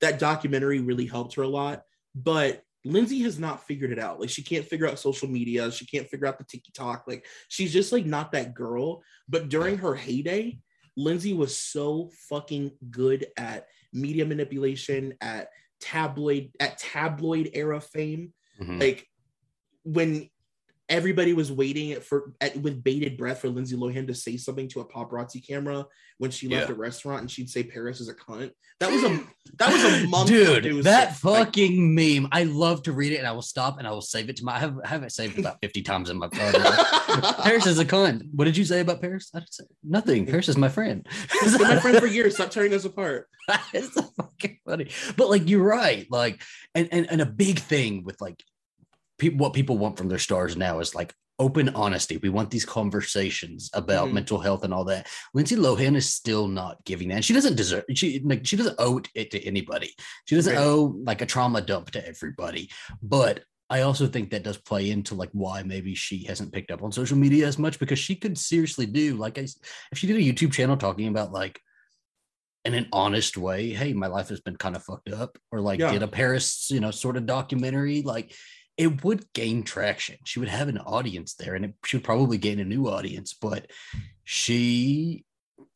that documentary really helped her a lot but Lindsay has not figured it out. Like she can't figure out social media. She can't figure out the TikTok. Like she's just like not that girl. But during her heyday, Lindsay was so fucking good at media manipulation, at tabloid, at tabloid era fame. Mhm. Like when everybody was waiting for at, with bated breath for Lindsay Lohan to say something to a paparazzi camera when she left Yeah. a restaurant and she'd say Paris is a cunt. That was a that was a month. Dude, that Like, fucking meme. I love to read it and I will stop and I will save it to my I have, I have it saved about 50 times in my phone. Paris is a cunt. What did you say about Paris? I didn't say nothing. Paris is my friend. She's been my friend for years. Stop tearing us apart. it's so fucking funny. But like you're right. Like and and, and a big thing with like people what people want from their stars now is like open honesty. We want these conversations about Mhm. mental health and all that. Lindsay Lohan is still not giving that. She doesn't deserve she like she doesn't owe it to anybody. She doesn't Right. owe like a trauma dump to everybody. But I also think that does play into like why maybe she hasn't picked up on social media as much because she could seriously do like I, if she did a YouTube channel talking about like in an honest way, hey, my life has been kind of fucked up, or like Yeah. did a Paris, you know, sort of documentary, like it would gain traction. She would have an audience there, and it, she would probably gain a new audience. But she,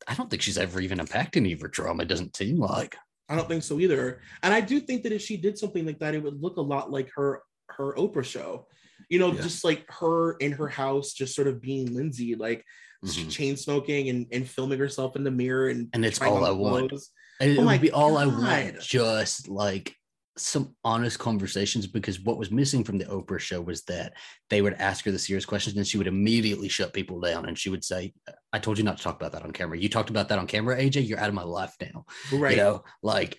I don't think she's ever even unpacked any of her trauma. It doesn't seem like. I don't think so either. And I do think that if she did something like that, it would look a lot like her her Oprah show. You know, Yeah. just like her in her house, just sort of being Lindsay, like Mhm. chain smoking and, and filming herself in the mirror and And it's all I want. clothes. It Oh would be all I God. want, just like some honest conversations. Because what was missing from the Oprah show was that they would ask her the serious questions, and she would immediately shut people down, and she would say, "I told you not to talk about that on camera. You talked about that on camera, AJ. You're out of my life now." Right. You know, like.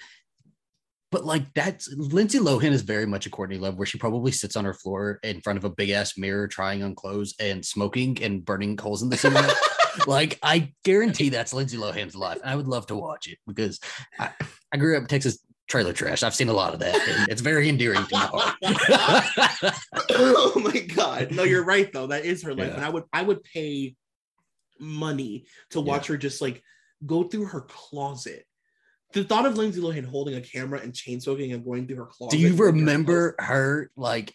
But like that's Lindsay Lohan is very much a Courtney Love, where she probably sits on her floor in front of a big ass mirror, trying on clothes and smoking and burning coals in the ceiling. like I guarantee that's Lindsay Lohan's life. And I would love to watch it because I, I grew up in Texas trailer trash. I've seen a lot of that. It's very endearing to my heart. oh my god. No, you're right though. That is her life. Yeah. And I would I would pay money to watch her just like go through her closet. The thought of Lindsay Lohan holding a camera and chain smoking and going through her closet. Do you remember her like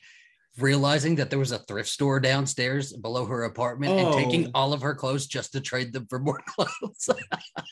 realizing that there was a thrift store downstairs below her apartment and taking Oh. all of her clothes just to trade them for more clothes?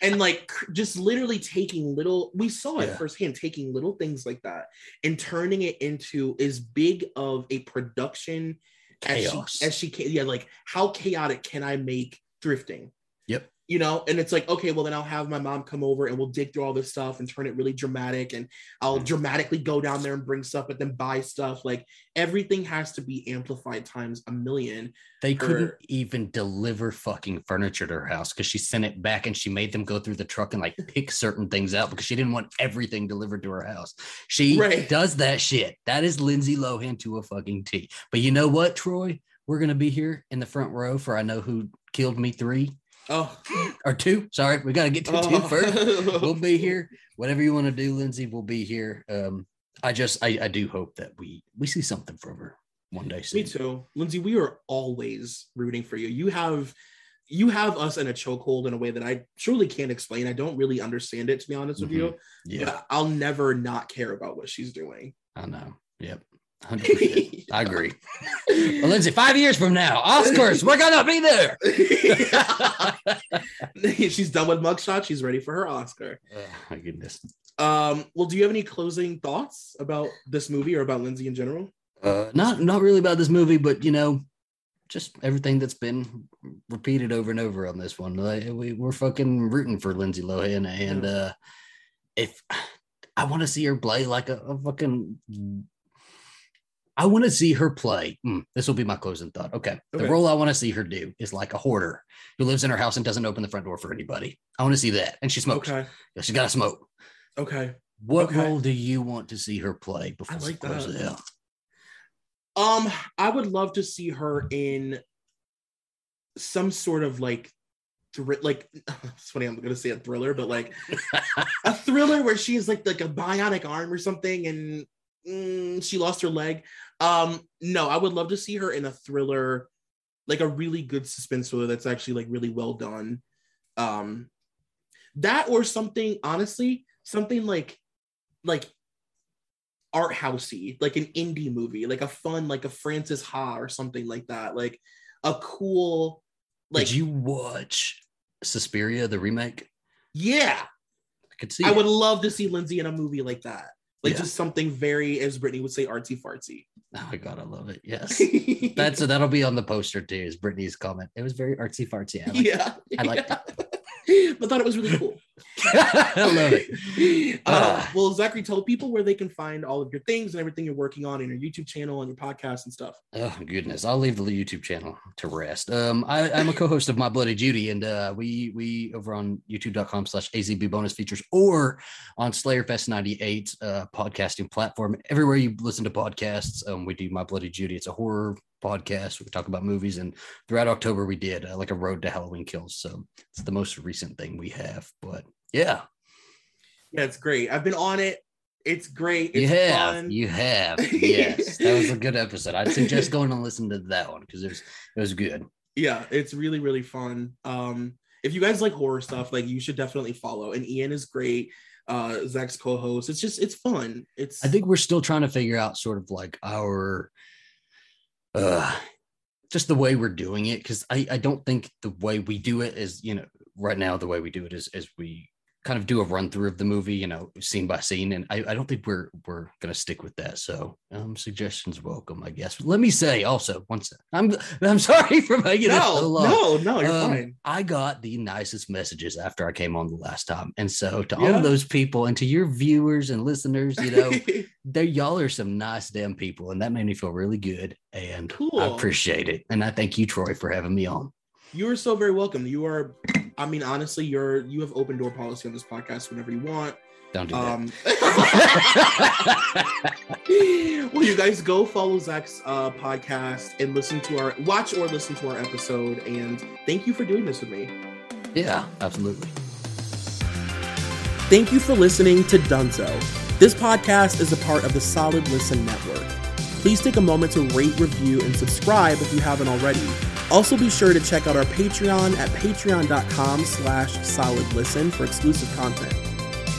and like just literally taking little we saw it Yeah. firsthand taking little things like that and turning it into as big of a production Chaos. as she, as she can yeah like how chaotic can i make thrifting Yep. You know and it's like okay well then i'll have my mom come over and we'll dig through all this stuff and turn it really dramatic and i'll Mhm. dramatically go down there and bring stuff but then buy stuff like everything has to be amplified times a million They couldn't even deliver fucking furniture to her house because she sent it back and she made them go through the truck and like pick certain things out because she didn't want everything delivered to her house. She Right. does that shit. That is Lindsay Lohan to a fucking T. But you know what, Troy? We're gonna be here in the front row for I know who killed me three oh or two. Sorry, we gotta get to two Oh. first. We'll be here. Whatever you want to do, Lindsay, we'll be here. Um, I just I, I do hope that we we see something from her one day soon. Me too, Lindsay. We are always rooting for you. You have you have us in a chokehold in a way that I truly can't explain. I don't really understand it, to be honest with you. Yeah, But I'll never not care about what she's doing. I know. Yep. 100%. I agree. Well, Lindsay, five years from now, Oscars, we're gonna be there. she's done with mugshot. She's ready for her Oscar. Oh, my goodness. Um, well, do you have any closing thoughts about this movie or about Lindsay in general? Uh, not not really about this movie, but you know, just everything that's been repeated over and over on this one. Like, we we're fucking rooting for Lindsay Lohan, and uh, if I want to see her play like a, a fucking. I want to see her play. mm, this will be my closing thought. Okay. The Okay. role I want to see her do is like a hoarder who lives in her house and doesn't open the front door for anybody. I want to see that. And she smokes. Okay. Yeah, She's got to smoke. Okay. What Okay. role do you want to see her play before I she like closes that. Um, I would love to see her in some sort of like thr- like it's funny I'm gonna say a thriller, but like a thriller where she's like like a bionic arm or something and mm, she lost her leg. Um, no, I would love to see her in a thriller, like a really good suspense thriller that's actually like really well done. Um, that or something honestly, something like like art housey, like an indie movie, like a fun, like a Frances Ha or something like that, like a cool, like Did you watch Suspiria, the remake? yeah. I could see. I it. would love to see Lindsay in a movie like that, like Yeah. just something very, as Brittany would say, artsy fartsy. Oh my god, I love it. Yes. That's so that'll be on the poster too. Is Brittany's comment? It was very artsy fartsy. Yeah. I like yeah, I liked yeah. but thought it was really cool. I love it. Uh, Ah. well, Zachary, tell people where they can find all of your things and everything you're working on in your YouTube channel and your podcast and stuff. Oh goodness, I'll leave the YouTube channel to rest. Um, I, I'm a co-host of My Bloody Judy, and uh, we we over on YouTube.com slash AZB bonus features or on Slayerfest 98 uh, podcasting platform. Everywhere you listen to podcasts, um, we do My Bloody Judy. It's a horror podcast. We talk about movies, and throughout October we did uh, like a Road to Halloween Kills. So it's the most recent thing we have. But yeah, Yeah, it's great. I've been on it. It's great. It's you have, fun. you have. Yes, that was a good episode. I'd suggest going and listen to that one because it was it was good. yeah, it's really really fun. Um, if you guys like horror stuff, like you should definitely follow. And Ian is great. Uh, Zach's co-host. It's just it's fun. It's I think we're still trying to figure out sort of like our uh just the way we're doing it because I, I don't think the way we do it is you know right now the way we do it is is we kind of do a run through of the movie you know scene by scene and I, I don't think we're we're gonna stick with that so um suggestions welcome I guess But let me say also once I'm I'm sorry for making it so no, long. no, no, you're Um, fine. I got the nicest messages after I came on the last time. And so to all of those people and to your viewers and listeners, you know, they y'all are some nice damn people. And that made me feel really good. And I appreciate it. And I thank you, Troy, for having me on. you are so very welcome. You are, I mean, honestly, you're you have open door policy on this podcast whenever you want. Don't do that. Um, well, you guys go follow Zach's uh, podcast and listen to our watch or listen to our episode. And thank you for doing this with me. yeah, absolutely. Thank you for listening to Dunzo. This podcast is a part of the Solid Listen Network. Please take a moment to rate, review, and subscribe if you haven't already. Also, be sure to check out our Patreon at patreon.com slash solidlisten for exclusive content.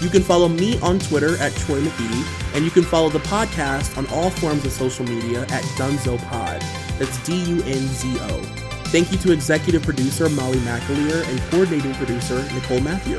You can follow me on Twitter at Troy McGee, and you can follow the podcast on all forms of social media at Dunzo Pod. That's D-U-N-Z-O. Thank you to executive producer Molly McAleer and coordinating producer Nicole Matthew.